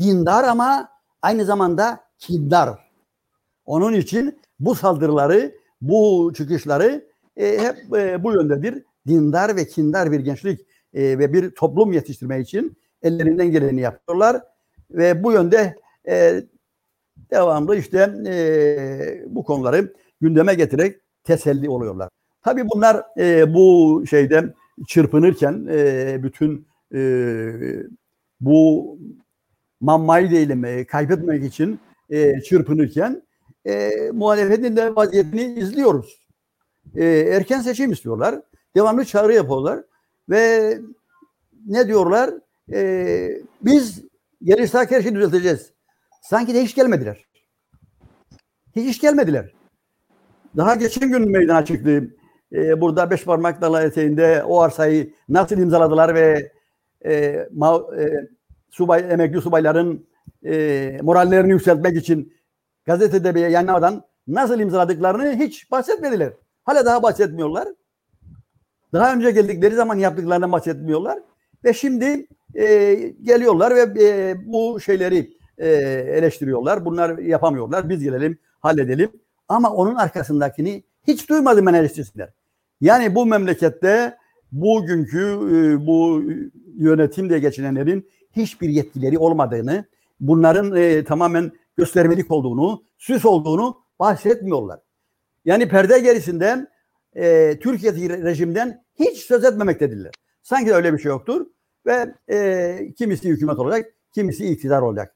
Dindar ama aynı zamanda kindar. Onun için bu saldırıları, bu çıkışları e, hep e, bu yöndedir. Dindar ve kindar bir gençlik e, ve bir toplum yetiştirme için ellerinden geleni yapıyorlar ve bu yönde e, devamlı işte e, bu konuları gündeme getirerek teselli oluyorlar. Tabii bunlar e, bu şeyde çırpınırken e, bütün e, bu mammayı değilim e, kaybetmek için e, çırpınırken e, muhalefetin de vaziyetini izliyoruz. E, erken seçim istiyorlar. Devamlı çağrı yapıyorlar. Ve ne diyorlar? E, biz gelirsek her şeyi düzelteceğiz. Sanki de hiç gelmediler. Hiç gelmediler. Daha geçen gün meydana çıktı. Ee, burada beş parmak dalı eteğinde o arsayı nasıl imzaladılar ve e, ma, e, subay, emekli subayların e, morallerini yükseltmek için gazetede bir yayınlamadan nasıl imzaladıklarını hiç bahsetmediler. Hala daha bahsetmiyorlar. Daha önce geldikleri zaman yaptıklarından bahsetmiyorlar. Ve şimdi e, geliyorlar ve e, bu şeyleri e, eleştiriyorlar. Bunlar yapamıyorlar. Biz gelelim, halledelim. Ama onun arkasındakini hiç duymadım ben eleştirsinler. Yani bu memlekette bugünkü e, bu yönetimde geçinenlerin hiçbir yetkileri olmadığını, bunların e, tamamen göstermelik olduğunu, süs olduğunu bahsetmiyorlar. Yani perde gerisinden e, Türkiye'deki rejimden hiç söz etmemektedirler. Sanki öyle bir şey yoktur ve e, kimisi hükümet olacak, kimisi iktidar olacak.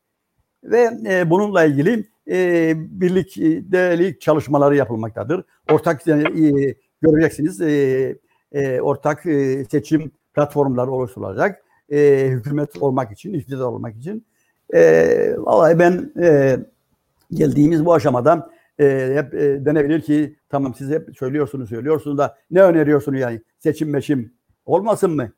Ve e, bununla ilgili e, birliktelik çalışmaları yapılmaktadır. Ortak e, göreceksiniz e, e, ortak e, seçim platformları oluşturulacak. E, hükümet olmak için, iktidar olmak için. E, vallahi ben e, geldiğimiz bu aşamada e, hep e, denebilir ki tamam siz hep söylüyorsunuz söylüyorsunuz da ne öneriyorsunuz yani seçim meçim olmasın mı?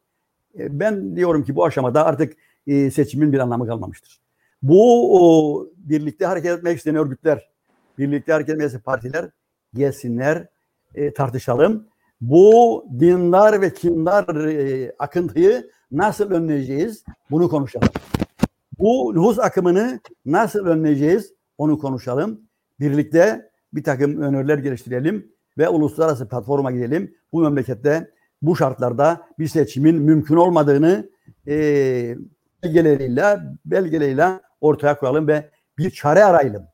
E, ben diyorum ki bu aşamada artık e, seçimin bir anlamı kalmamıştır. Bu o, birlikte hareket etmek isteyen örgütler, birlikte hareket etmek partiler gelsinler, e, tartışalım. Bu dindar ve kindar e, akıntıyı nasıl önleyeceğiz? Bunu konuşalım. Bu nüfus akımını nasıl önleyeceğiz? Onu konuşalım. Birlikte bir takım öneriler geliştirelim ve uluslararası platforma gidelim. Bu memlekette bu şartlarda bir seçimin mümkün olmadığını e, belgeleriyle belgeleriyle ortaya koyalım ve bir çare arayalım.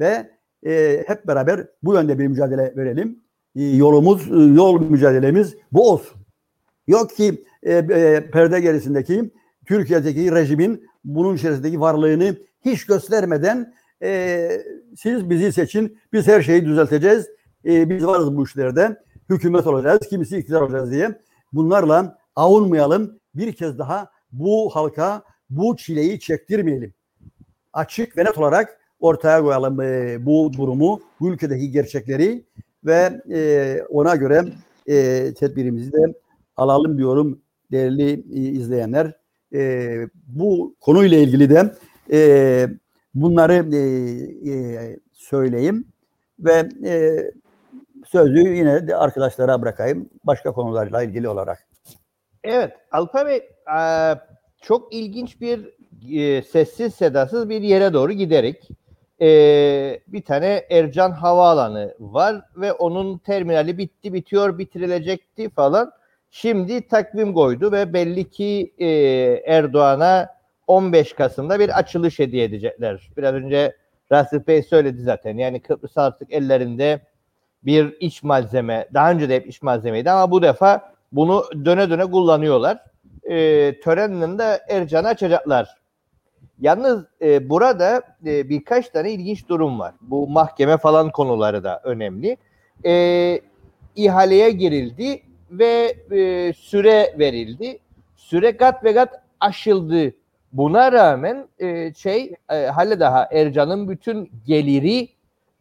Ve e, hep beraber bu yönde bir mücadele verelim. E, yolumuz, e, yol mücadelemiz bu olsun. Yok ki e, e, perde gerisindeki Türkiye'deki rejimin bunun içerisindeki varlığını hiç göstermeden e, siz bizi seçin, biz her şeyi düzelteceğiz, e, biz varız bu işlerde, hükümet olacağız, kimisi iktidar olacağız diye bunlarla avunmayalım. Bir kez daha bu halka bu çileyi çektirmeyelim. Açık ve net olarak ortaya koyalım e, bu durumu, bu ülkedeki gerçekleri ve e, ona göre e, tedbirimizi de alalım diyorum değerli e, izleyenler. E, bu konuyla ilgili de e, bunları e, e, söyleyeyim ve e, sözü yine de arkadaşlara bırakayım başka konularla ilgili olarak. Evet Alpa Bey çok ilginç bir e, sessiz sedasız bir yere doğru giderek e, bir tane Ercan Havaalanı var ve onun terminali bitti bitiyor bitirilecekti falan. Şimdi takvim koydu ve belli ki e, Erdoğan'a 15 Kasım'da bir açılış hediye edecekler. Biraz önce Rasif Bey söyledi zaten. Yani Kıbrıs artık ellerinde bir iç malzeme. Daha önce de hep iç malzemeydi ama bu defa bunu döne döne kullanıyorlar. E, törenin de Ercan'ı açacaklar. Yalnız e, burada e, birkaç tane ilginç durum var. Bu mahkeme falan konuları da önemli. E, ihaleye girildi ve e, süre verildi. Süre kat ve kat aşıldı. Buna rağmen e, şey e, hale daha Ercan'ın bütün geliri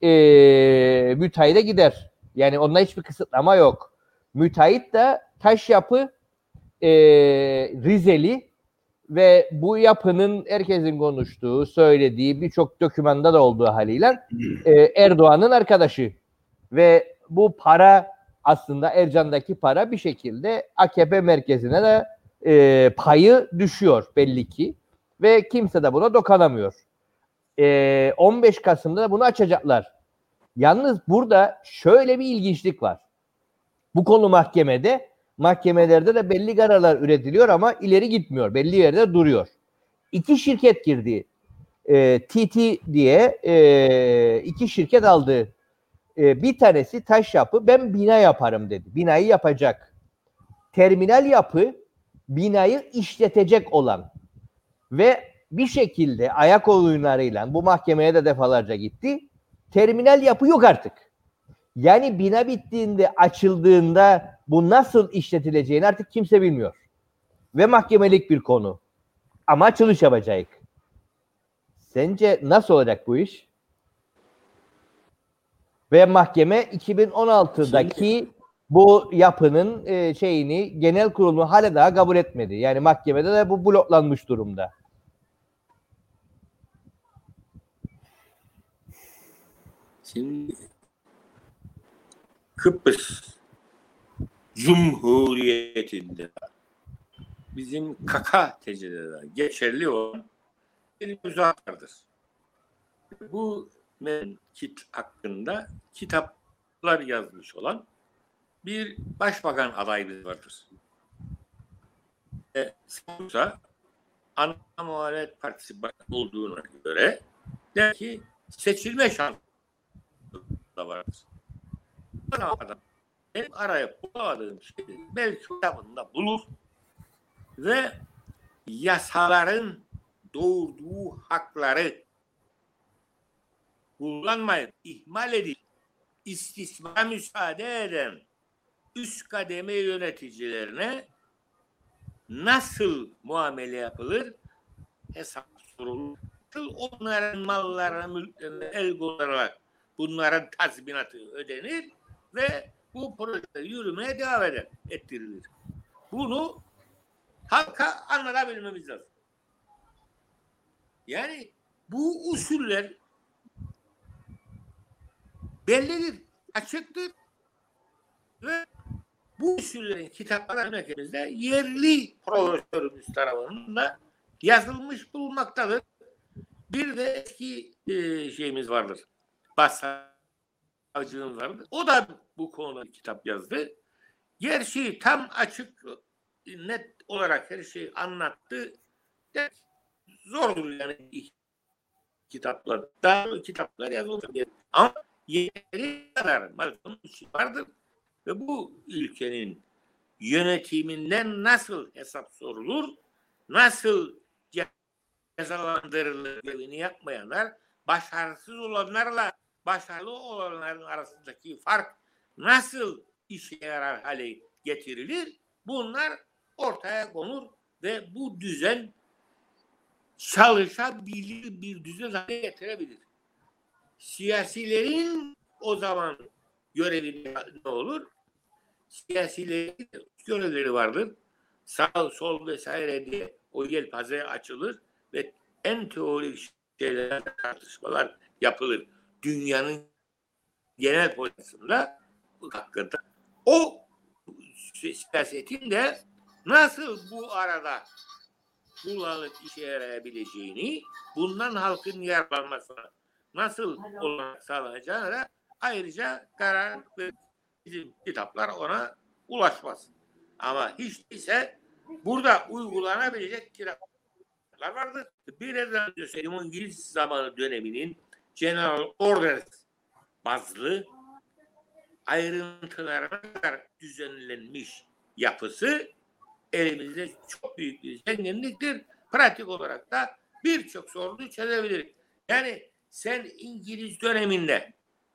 e, müteahhide gider. Yani onda hiçbir kısıtlama yok. Müteahhit de taş yapı e, Rizeli ve bu yapının herkesin konuştuğu, söylediği birçok dokümanda da olduğu haliyle e, Erdoğan'ın arkadaşı ve bu para aslında Ercan'daki para bir şekilde AKP merkezine de e, payı düşüyor belli ki ve kimse de buna dokanamıyor. E, 15 Kasım'da da bunu açacaklar. Yalnız burada şöyle bir ilginçlik var. Bu konu mahkemede mahkemelerde de belli kararlar üretiliyor ama ileri gitmiyor. Belli yerde duruyor. İki şirket girdi. E, TT diye e, iki şirket aldı e, bir tanesi taş yapı ben bina yaparım dedi. Binayı yapacak. Terminal yapı binayı işletecek olan ve bir şekilde ayak oyunlarıyla bu mahkemeye de defalarca gitti. Terminal yapı yok artık. Yani bina bittiğinde, açıldığında bu nasıl işletileceğini artık kimse bilmiyor. Ve mahkemelik bir konu. Ama açılış yapacak. Sence nasıl olacak bu iş? Ve mahkeme 2016'daki bu yapının e, şeyini genel kurulu hala daha kabul etmedi. Yani mahkemede de bu bloklanmış durumda. Şimdi Kıbrıs Cumhuriyeti'nde bizim kaka tecrübeler geçerli olan bir müzak vardır. Bu menkit hakkında kitaplar yazmış olan bir başbakan adayımız vardır. E, Samsa ana muhalefet partisi olduğuna göre der ki seçilme şansı da vardır. Adam benim arayıp bulamadığım şeyi belki kitabında bulur ve yasaların doğurduğu hakları kullanmayıp ihmal edip istismara müsaade eden üst kademe yöneticilerine nasıl muamele yapılır hesap sorulur. Onların mallarına, mülklerine el konularak bunların tazminatı ödenir ve bu proje yürümeye devam eder, ettirilir. Bunu halka anlatabilmemiz lazım. Yani bu usuller bellidir, açıktır ve bu usullerin kitapları memleketimizde yerli profesörümüz tarafından yazılmış bulunmaktadır. Bir de eski e, şeyimiz vardır. Başsavcımız vardır. O da bu konuda kitap yazdı. Gerçi tam açık net olarak her şeyi anlattı. De, zordur yani kitaplar. Daha kitaplar yazılır. Ama yeri kadar vardır. Ve bu ülkenin yönetiminden nasıl hesap sorulur, nasıl cezalandırılır görevini yapmayanlar, başarısız olanlarla başarılı olanların arasındaki fark nasıl işe yarar hale getirilir? Bunlar ortaya konur ve bu düzen çalışabilir bir düzen haline getirebilir. Siyasilerin o zaman görevi ne olur? Siyasilerin görevleri vardır. Sağ, sol vesaire diye o yelpaze açılır ve en teorik şeyler, tartışmalar yapılır. Dünyanın genel politikasında hakkında. O siyasetin de nasıl bu arada kullanıp işe yarayabileceğini, bundan halkın yararlanmasına nasıl olarak sağlanacağını da ayrıca karar ve bizim kitaplar ona ulaşmaz. Ama hiç ise burada uygulanabilecek kitaplar vardır. Bir neden önce İngiliz zamanı döneminin General Orders bazlı ayrıntılarına kadar düzenlenmiş yapısı elimizde çok büyük bir zenginliktir. Pratik olarak da birçok sorunu çözebilir. Yani sen İngiliz döneminde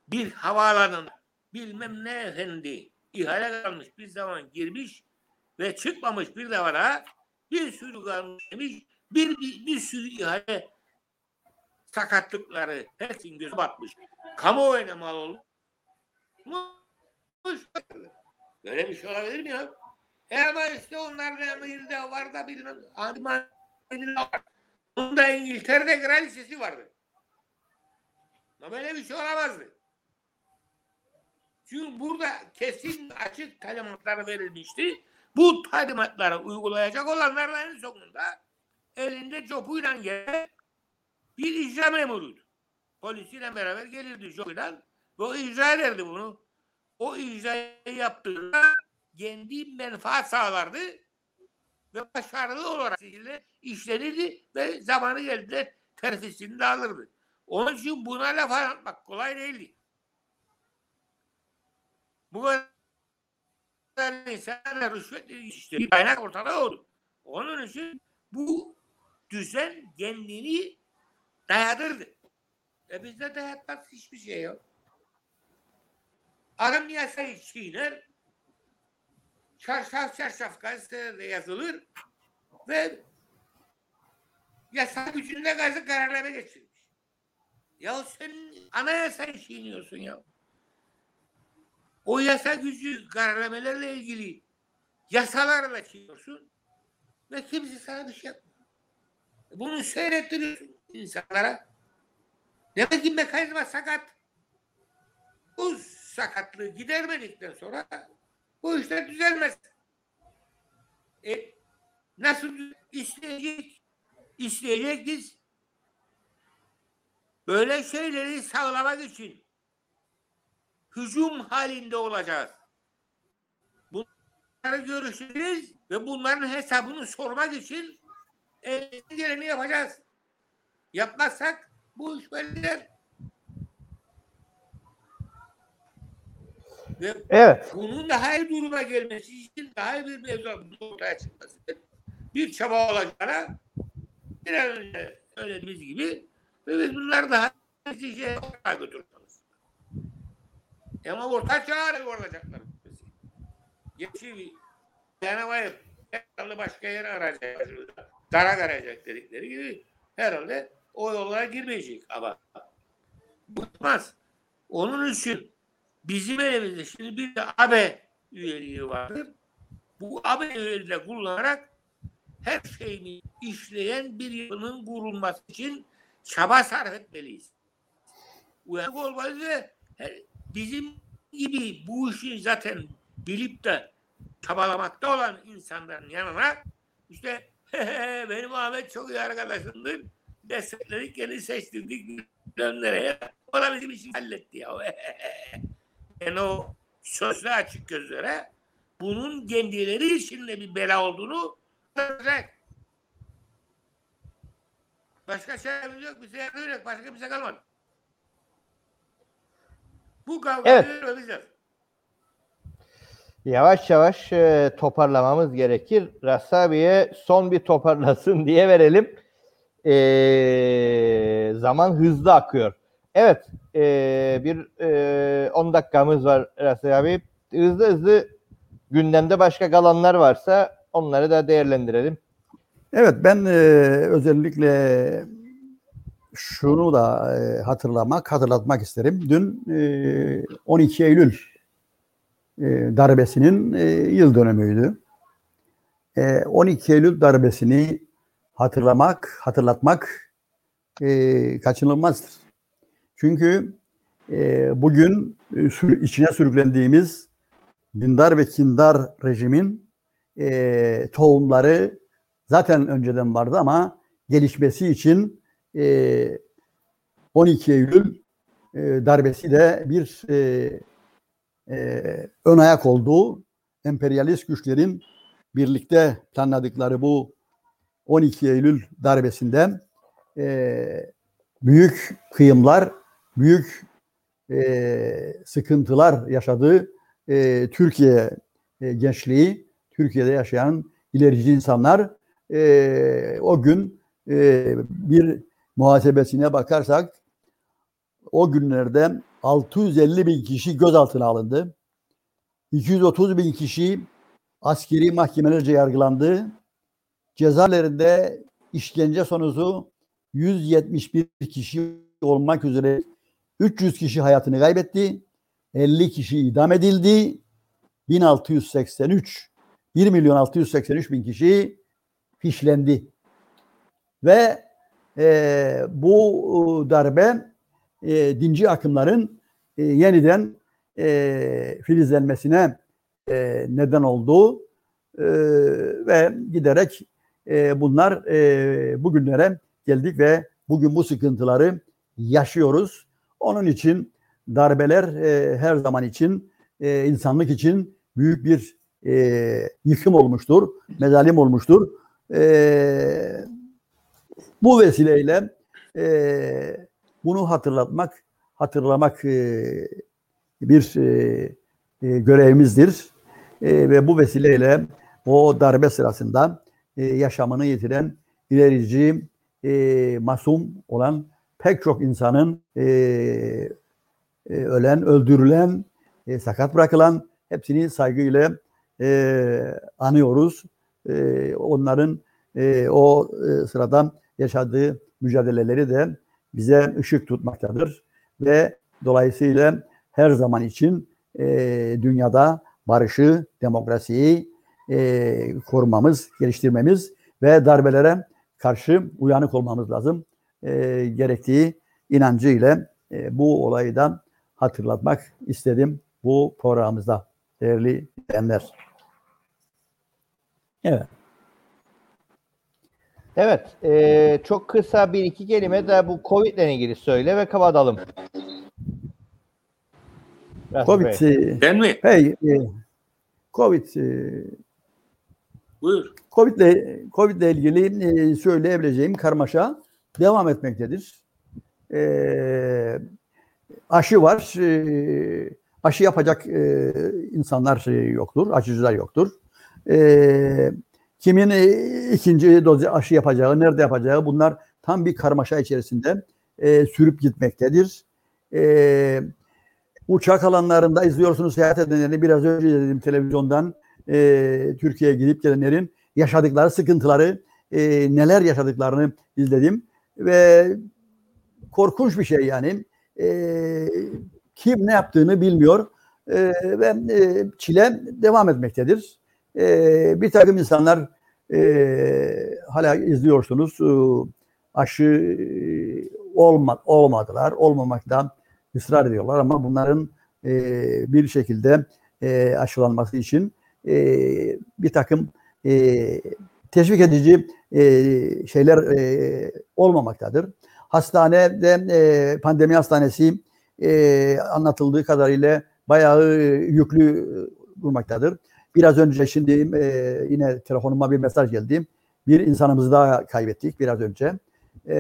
bir havaalanın bilmem ne efendi ihale kalmış bir zaman girmiş ve çıkmamış bir daha bir sürü kalmış demiş bir, bir, bir sürü ihale sakatlıkları herkesin gözü batmış. Kamuoyuna mal olmuş. Böyle bir şey olabilir mi ya? E ama işte onlarda emirde var da bilmem var. Bunda İngiltere'de kraliçesi vardı. Ama böyle bir şey olamazdı. Çünkü burada kesin açık talimatlar verilmişti. Bu talimatları uygulayacak olanların sonunda elinde copuyla gelen bir icra memuruydu. Polisiyle beraber gelirdi copuyla ve o icra ederdi bunu. O icrayı yaptığında kendi menfaat sağlardı ve başarılı olarak işlenirdi ve zamanı geldi terfisini de alırdı. Onun için buna laf anlatmak kolay değildi. Bu kadar insanlar rüşvet işte bir kaynak ortada oldu. Onun için bu düzen kendini dayadırdı. E bizde dayatmaz hiçbir şey yok. Adam yasayı çiğner, çarşaf çarşaf gazetelerde yazılır ve yasa gücünde gazete kararlara geçirmiş. Ya sen anayasayı çiğniyorsun ya. O yasa gücü kararnamelerle ilgili yasalarla çiğniyorsun ve kimse sana bir şey yapmıyor. Bunu seyrettiriyorsun insanlara. Demek ki mekanizma sakat. Bu sakatlığı gidermedikten sonra bu işler düzelmez. E, nasıl isteyecek? İsteyecek biz. Böyle şeyleri sağlamak için hücum halinde olacağız. Bunları görüşeceğiz ve bunların hesabını sormak için elimizden geleni yapacağız. Yapmazsak bu iş böyle gider. Ve Evet. bunun daha iyi duruma gelmesi için daha iyi bir mevzu ortaya çıkması için bir çaba olacağına bir an önce söylediğimiz gibi ve biz bunlar daha iyi şey ortaya götürmemiz. Ama orta çağrı olacaklar. Geçi canavar herhalde başka yere arayacak. Darak arayacak dedikleri gibi herhalde o yollara girmeyecek ama bıkmaz. Onun için bizim elimizde şimdi bir de AB üyeliği vardır. Bu AB üyeliğini kullanarak her şeyini işleyen bir yapının kurulması için çaba sarf etmeliyiz. Uyanık olmalıyız ve bizim gibi bu işi zaten bilip de çabalamakta olan insanların yanına işte benim Ahmet çok iyi arkadaşımdır. Destekledik, yeni seçtirdik bilmem nereye. O da bizim işi halletti ya. yani o sözlü açık gözlere bunun kendileri için de bir bela olduğunu görecek. Başka şeyimiz yok. Bize yakın yok. Başka bir şey kalmadı. Bu kavgayı Evet. Yavaş yavaş e, toparlamamız gerekir. Rassabi'ye son bir toparlasın diye verelim. E, zaman hızlı akıyor. Evet, e, bir e, 10 dakikamız var Rassabi abi. Hızlı hızlı gündemde başka kalanlar varsa onları da değerlendirelim. Evet ben e, özellikle şunu da e, hatırlamak, hatırlatmak isterim. Dün e, 12 Eylül e, darbesinin e, yıl dönümüydü. E, 12 Eylül darbesini hatırlamak, hatırlatmak e, kaçınılmazdır. Çünkü e, bugün e, içine sürüklendiğimiz dindar ve kindar rejimin e, tohumları zaten önceden vardı ama gelişmesi için e, 12 Eylül e, darbesi de bir e, e, ön ayak olduğu emperyalist güçlerin birlikte planladıkları bu 12 Eylül darbesinden e, büyük kıyımlar, büyük e, sıkıntılar yaşadığı e, Türkiye e, gençliği, Türkiye'de yaşayan ilerici insanlar e, o gün e, bir muhasebesine bakarsak o günlerde 650 bin kişi gözaltına alındı. 230 bin kişi askeri mahkemelerce yargılandı. Cezaevlerinde işkence sonucu 171 kişi olmak üzere 300 kişi hayatını kaybetti. 50 kişi idam edildi. 1683 1 milyon 683 bin kişi fişlendi. Ve e, bu darbe e, dinci akımların e, yeniden e, filizlenmesine e, neden oldu E, ve giderek e, bunlar e, bugünlere geldik ve bugün bu sıkıntıları yaşıyoruz. Onun için darbeler e, her zaman için e, insanlık için büyük bir e, yıkım olmuştur, mezalim olmuştur. E, bu vesileyle e, bunu hatırlatmak, hatırlamak e, bir e, e, görevimizdir. E, ve bu vesileyle o darbe sırasında e, yaşamını yitiren ilerici, e, masum olan pek çok insanın e, e, ölen, öldürülen, sakat bırakılan hepsini saygıyla e, anıyoruz. Onların o e, sırada yaşadığı mücadeleleri de bize ışık tutmaktadır. Ve dolayısıyla her zaman için e, dünyada barışı, demokrasiyi e, korumamız, geliştirmemiz ve darbelere karşı uyanık olmamız lazım. E, gerektiği inancıyla e, bu olayı da hatırlatmak istedim bu programımızda değerli dinleyenler. Evet. Evet, e, çok kısa bir iki kelime de bu Covid ile ilgili söyle ve kapatalım. Covid, e, Ben mi? hey, e, Covid, e, Buyur. Covid ile Covid ile ilgili e, söyleyebileceğim karmaşa devam etmektedir. E, aşı var. E, aşı yapacak e, insanlar yoktur, aşıcılar yoktur. E, kimin e, ikinci doz aşı yapacağı, nerede yapacağı bunlar tam bir karmaşa içerisinde e, sürüp gitmektedir. E, uçak alanlarında izliyorsunuz seyahat edenleri biraz önce dedim televizyondan e, Türkiye'ye gidip gelenlerin yaşadıkları sıkıntıları e, neler yaşadıklarını izledim ve korkunç bir şey yani. E, kim ne yaptığını bilmiyor. E, ve e, çile devam etmektedir. E, bir takım insanlar e, hala izliyorsunuz e, aşı e, olma, olmadılar olmamakta ısrar ediyorlar ama bunların e, bir şekilde e, aşılanması için e, bir takım e, teşvik edici e, şeyler e, olmamaktadır. Hastanede e, pandemi hastanesi e, anlatıldığı kadarıyla bayağı yüklü durmaktadır. Biraz önce şimdi e, yine telefonuma bir mesaj geldi. Bir insanımızı daha kaybettik biraz önce. E,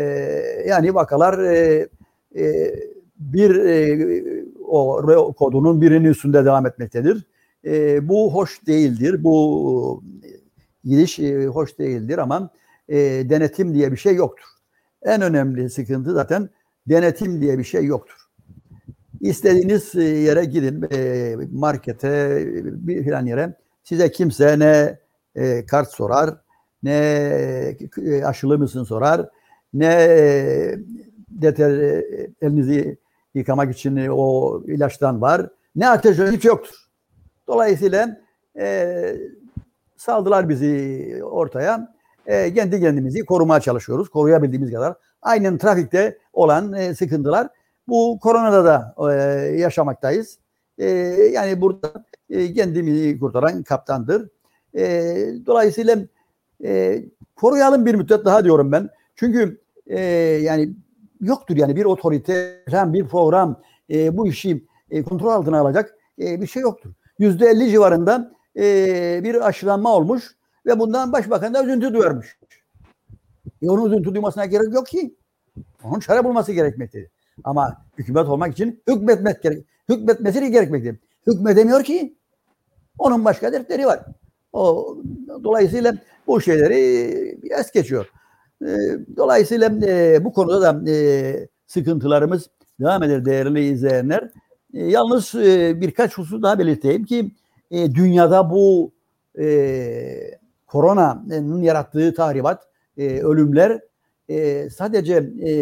yani vakalar e, e, bir e, o kodunun birinin üstünde devam etmektedir. E, bu hoş değildir. Bu gidiş e, hoş değildir ama e, denetim diye bir şey yoktur. En önemli sıkıntı zaten denetim diye bir şey yoktur. İstediğiniz yere gidin, e, markete, bir filan yere. Size kimse ne e, kart sorar, ne e, aşılı mısın sorar, ne e, deter, elinizi yıkamak için o ilaçtan var, ne ateş hiç yoktur. Dolayısıyla e, saldılar bizi ortaya. E, kendi kendimizi korumaya çalışıyoruz. Koruyabildiğimiz kadar. Aynen trafikte olan e, sıkıntılar bu koronada da e, yaşamaktayız. E, yani burada e, kendimizi kurtaran kaptandır. E, dolayısıyla e, koruyalım bir müddet daha diyorum ben. Çünkü e, yani yoktur yani bir otorite, bir program e, bu işi e, kontrol altına alacak e, bir şey yoktur. Yüzde elli civarında e, bir aşılanma olmuş ve bundan başbakan da üzüntü duyarmış. E onun üzüntü duymasına gerek yok ki. Onun çare bulması gerekmektedir. Ama hükümet olmak için hükmetmek gerek, hükmetmesi gerekmektedir. Hükmedemiyor ki. Onun başka dertleri var. O dolayısıyla bu şeyleri es geçiyor. E, dolayısıyla e, bu konuda da e, sıkıntılarımız devam eder değerli izleyenler. E, yalnız e, birkaç husus daha belirteyim ki e, dünyada bu e, koronanın yarattığı tahribat, e, ölümler e, sadece e,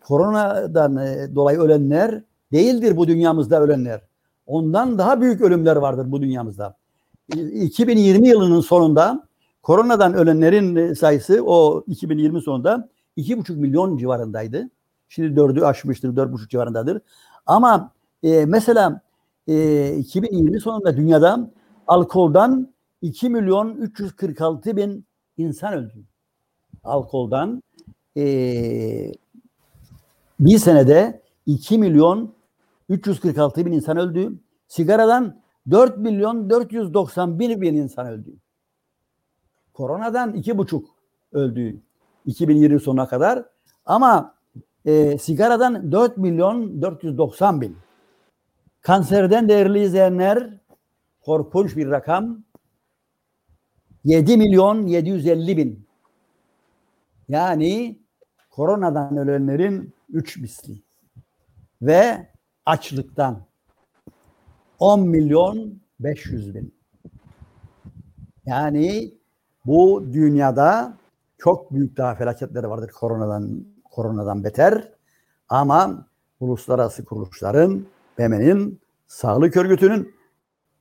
koronadan e, dolayı ölenler değildir bu dünyamızda ölenler. Ondan daha büyük ölümler vardır bu dünyamızda. 2020 yılının sonunda koronadan ölenlerin sayısı o 2020 sonunda 2,5 milyon civarındaydı. Şimdi dördü aşmıştır, 4,5 civarındadır. Ama e, mesela e, 2020 sonunda dünyada alkoldan 2 milyon 346 bin insan öldü. Alkoldan e, bir senede 2 milyon 346 bin insan öldü. Sigaradan 4 milyon 491 bin insan öldü. Koronadan 2,5 öldü 2020 sonuna kadar. Ama e, sigaradan 4 milyon 490 bin. Kanserden değerli izleyenler korkunç bir rakam. 7 milyon 750 bin. Yani koronadan ölenlerin 3 misli. Ve açlıktan 10 milyon 500 bin. Yani bu dünyada çok büyük daha felaketleri vardır koronadan koronadan beter. Ama uluslararası kuruluşların, BM'nin, sağlık örgütünün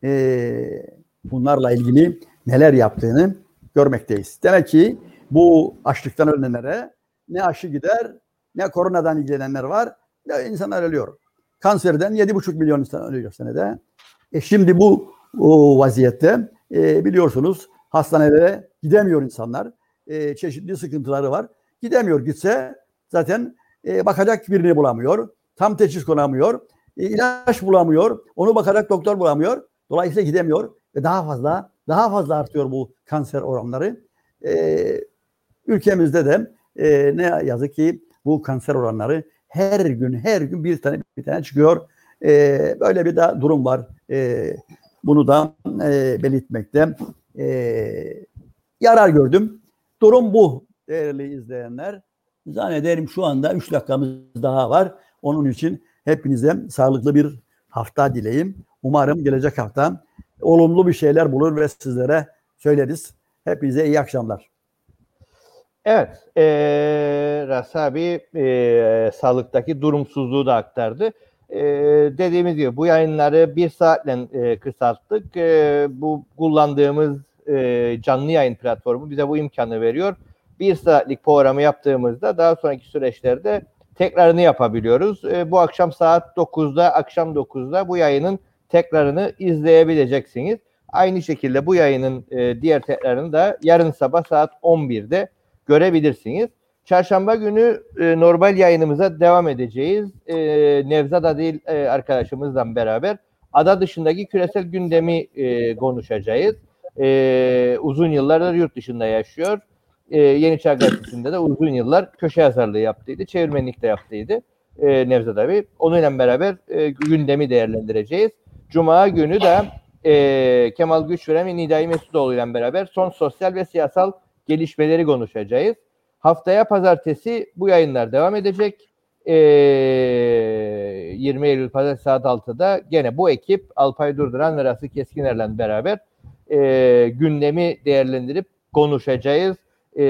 e, bunlarla ilgili neler yaptığını görmekteyiz. Demek ki bu açlıktan ölenlere ne aşı gider, ne koronadan ilgilenenler var, ne insanlar ölüyor. Kanserden 7,5 milyon insan ölüyor senede. E şimdi bu o vaziyette e, biliyorsunuz hastanelere gidemiyor insanlar. E, çeşitli sıkıntıları var. Gidemiyor. Gitse zaten e, bakacak birini bulamıyor. Tam teşhis konamıyor. E, ilaç bulamıyor. Onu bakacak doktor bulamıyor. Dolayısıyla gidemiyor ve daha fazla daha fazla artıyor bu kanser oranları. E, ülkemizde de e, ne yazık ki bu kanser oranları her gün her gün bir tane bir tane çıkıyor. E, böyle bir de durum var. E, bunu da e, belirtmekte e, yarar gördüm. Durum bu değerli izleyenler. Zannederim şu anda 3 dakikamız daha var. Onun için hepinize sağlıklı bir hafta dileyim. Umarım gelecek hafta olumlu bir şeyler bulur ve sizlere söyleriz. Hepinize iyi akşamlar. Evet, e, Ras abi e, sağlıktaki durumsuzluğu da aktardı. E, dediğimiz gibi bu yayınları bir saatle e, kısalttık. E, bu kullandığımız e, canlı yayın platformu bize bu imkanı veriyor. Bir saatlik programı yaptığımızda daha sonraki süreçlerde tekrarını yapabiliyoruz. E, bu akşam saat 9'da, akşam 9'da bu yayının tekrarını izleyebileceksiniz. Aynı şekilde bu yayının e, diğer tekrarını da yarın sabah saat 11'de görebilirsiniz. Çarşamba günü e, normal yayınımıza devam edeceğiz. E, Nevzat Adil e, arkadaşımızla beraber ada dışındaki küresel gündemi e, konuşacağız. E, uzun yıllardır yurt dışında yaşıyor. E, Yeni Çağ Gazetesi'nde de uzun yıllar köşe yazarlığı yaptıydı. Çevirmenlik de yaptıydı e, Nevzat abi. Onunla beraber e, gündemi değerlendireceğiz. Cuma günü de e, Kemal Güçveren ve Nidai Mesutoğlu ile beraber son sosyal ve siyasal gelişmeleri konuşacağız. Haftaya pazartesi bu yayınlar devam edecek. Ee, 20 Eylül pazartesi saat 6'da gene bu ekip Alpay Durduran ve Rası Keskiner'le beraber e, gündemi değerlendirip konuşacağız. E,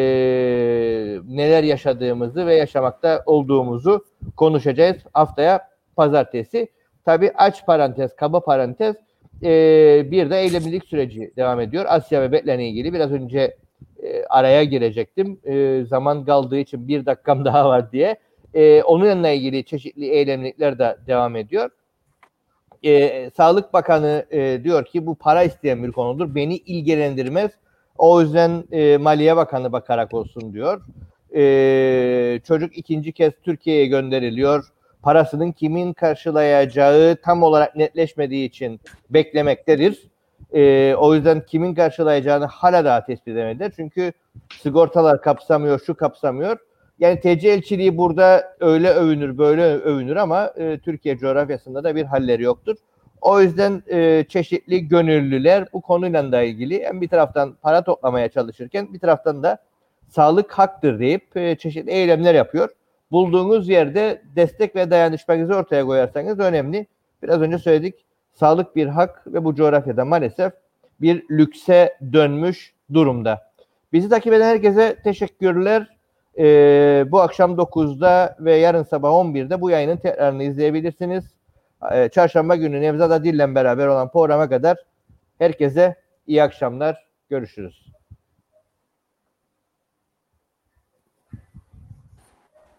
neler yaşadığımızı ve yaşamakta olduğumuzu konuşacağız haftaya pazartesi. Tabi aç parantez, kaba parantez e, bir de eylemlilik süreci devam ediyor. Asya ve Bekler'le ilgili biraz önce e, araya girecektim. E, zaman kaldığı için bir dakikam daha var diye. E, onunla ilgili çeşitli eylemlikler de devam ediyor. E, Sağlık Bakanı e, diyor ki bu para isteyen bir konudur. Beni ilgilendirmez. O yüzden e, Maliye Bakanı bakarak olsun diyor. E, çocuk ikinci kez Türkiye'ye gönderiliyor. Parasının kimin karşılayacağı tam olarak netleşmediği için beklemektedir. E, o yüzden kimin karşılayacağını hala daha tespit edemediler. Çünkü sigortalar kapsamıyor, şu kapsamıyor. Yani TC elçiliği burada öyle övünür, böyle övünür ama e, Türkiye coğrafyasında da bir halleri yoktur. O yüzden e, çeşitli gönüllüler bu konuyla da ilgili hem bir taraftan para toplamaya çalışırken bir taraftan da sağlık haktır deyip e, çeşitli eylemler yapıyor. Bulduğunuz yerde destek ve dayanışmanızı ortaya koyarsanız önemli. Biraz önce söyledik sağlık bir hak ve bu coğrafyada maalesef bir lükse dönmüş durumda. Bizi takip eden herkese teşekkürler. Ee, bu akşam 9'da ve yarın sabah 11'de bu yayının tekrarını izleyebilirsiniz. Ee, çarşamba günü Nevzat Adil'le beraber olan programa kadar herkese iyi akşamlar. Görüşürüz.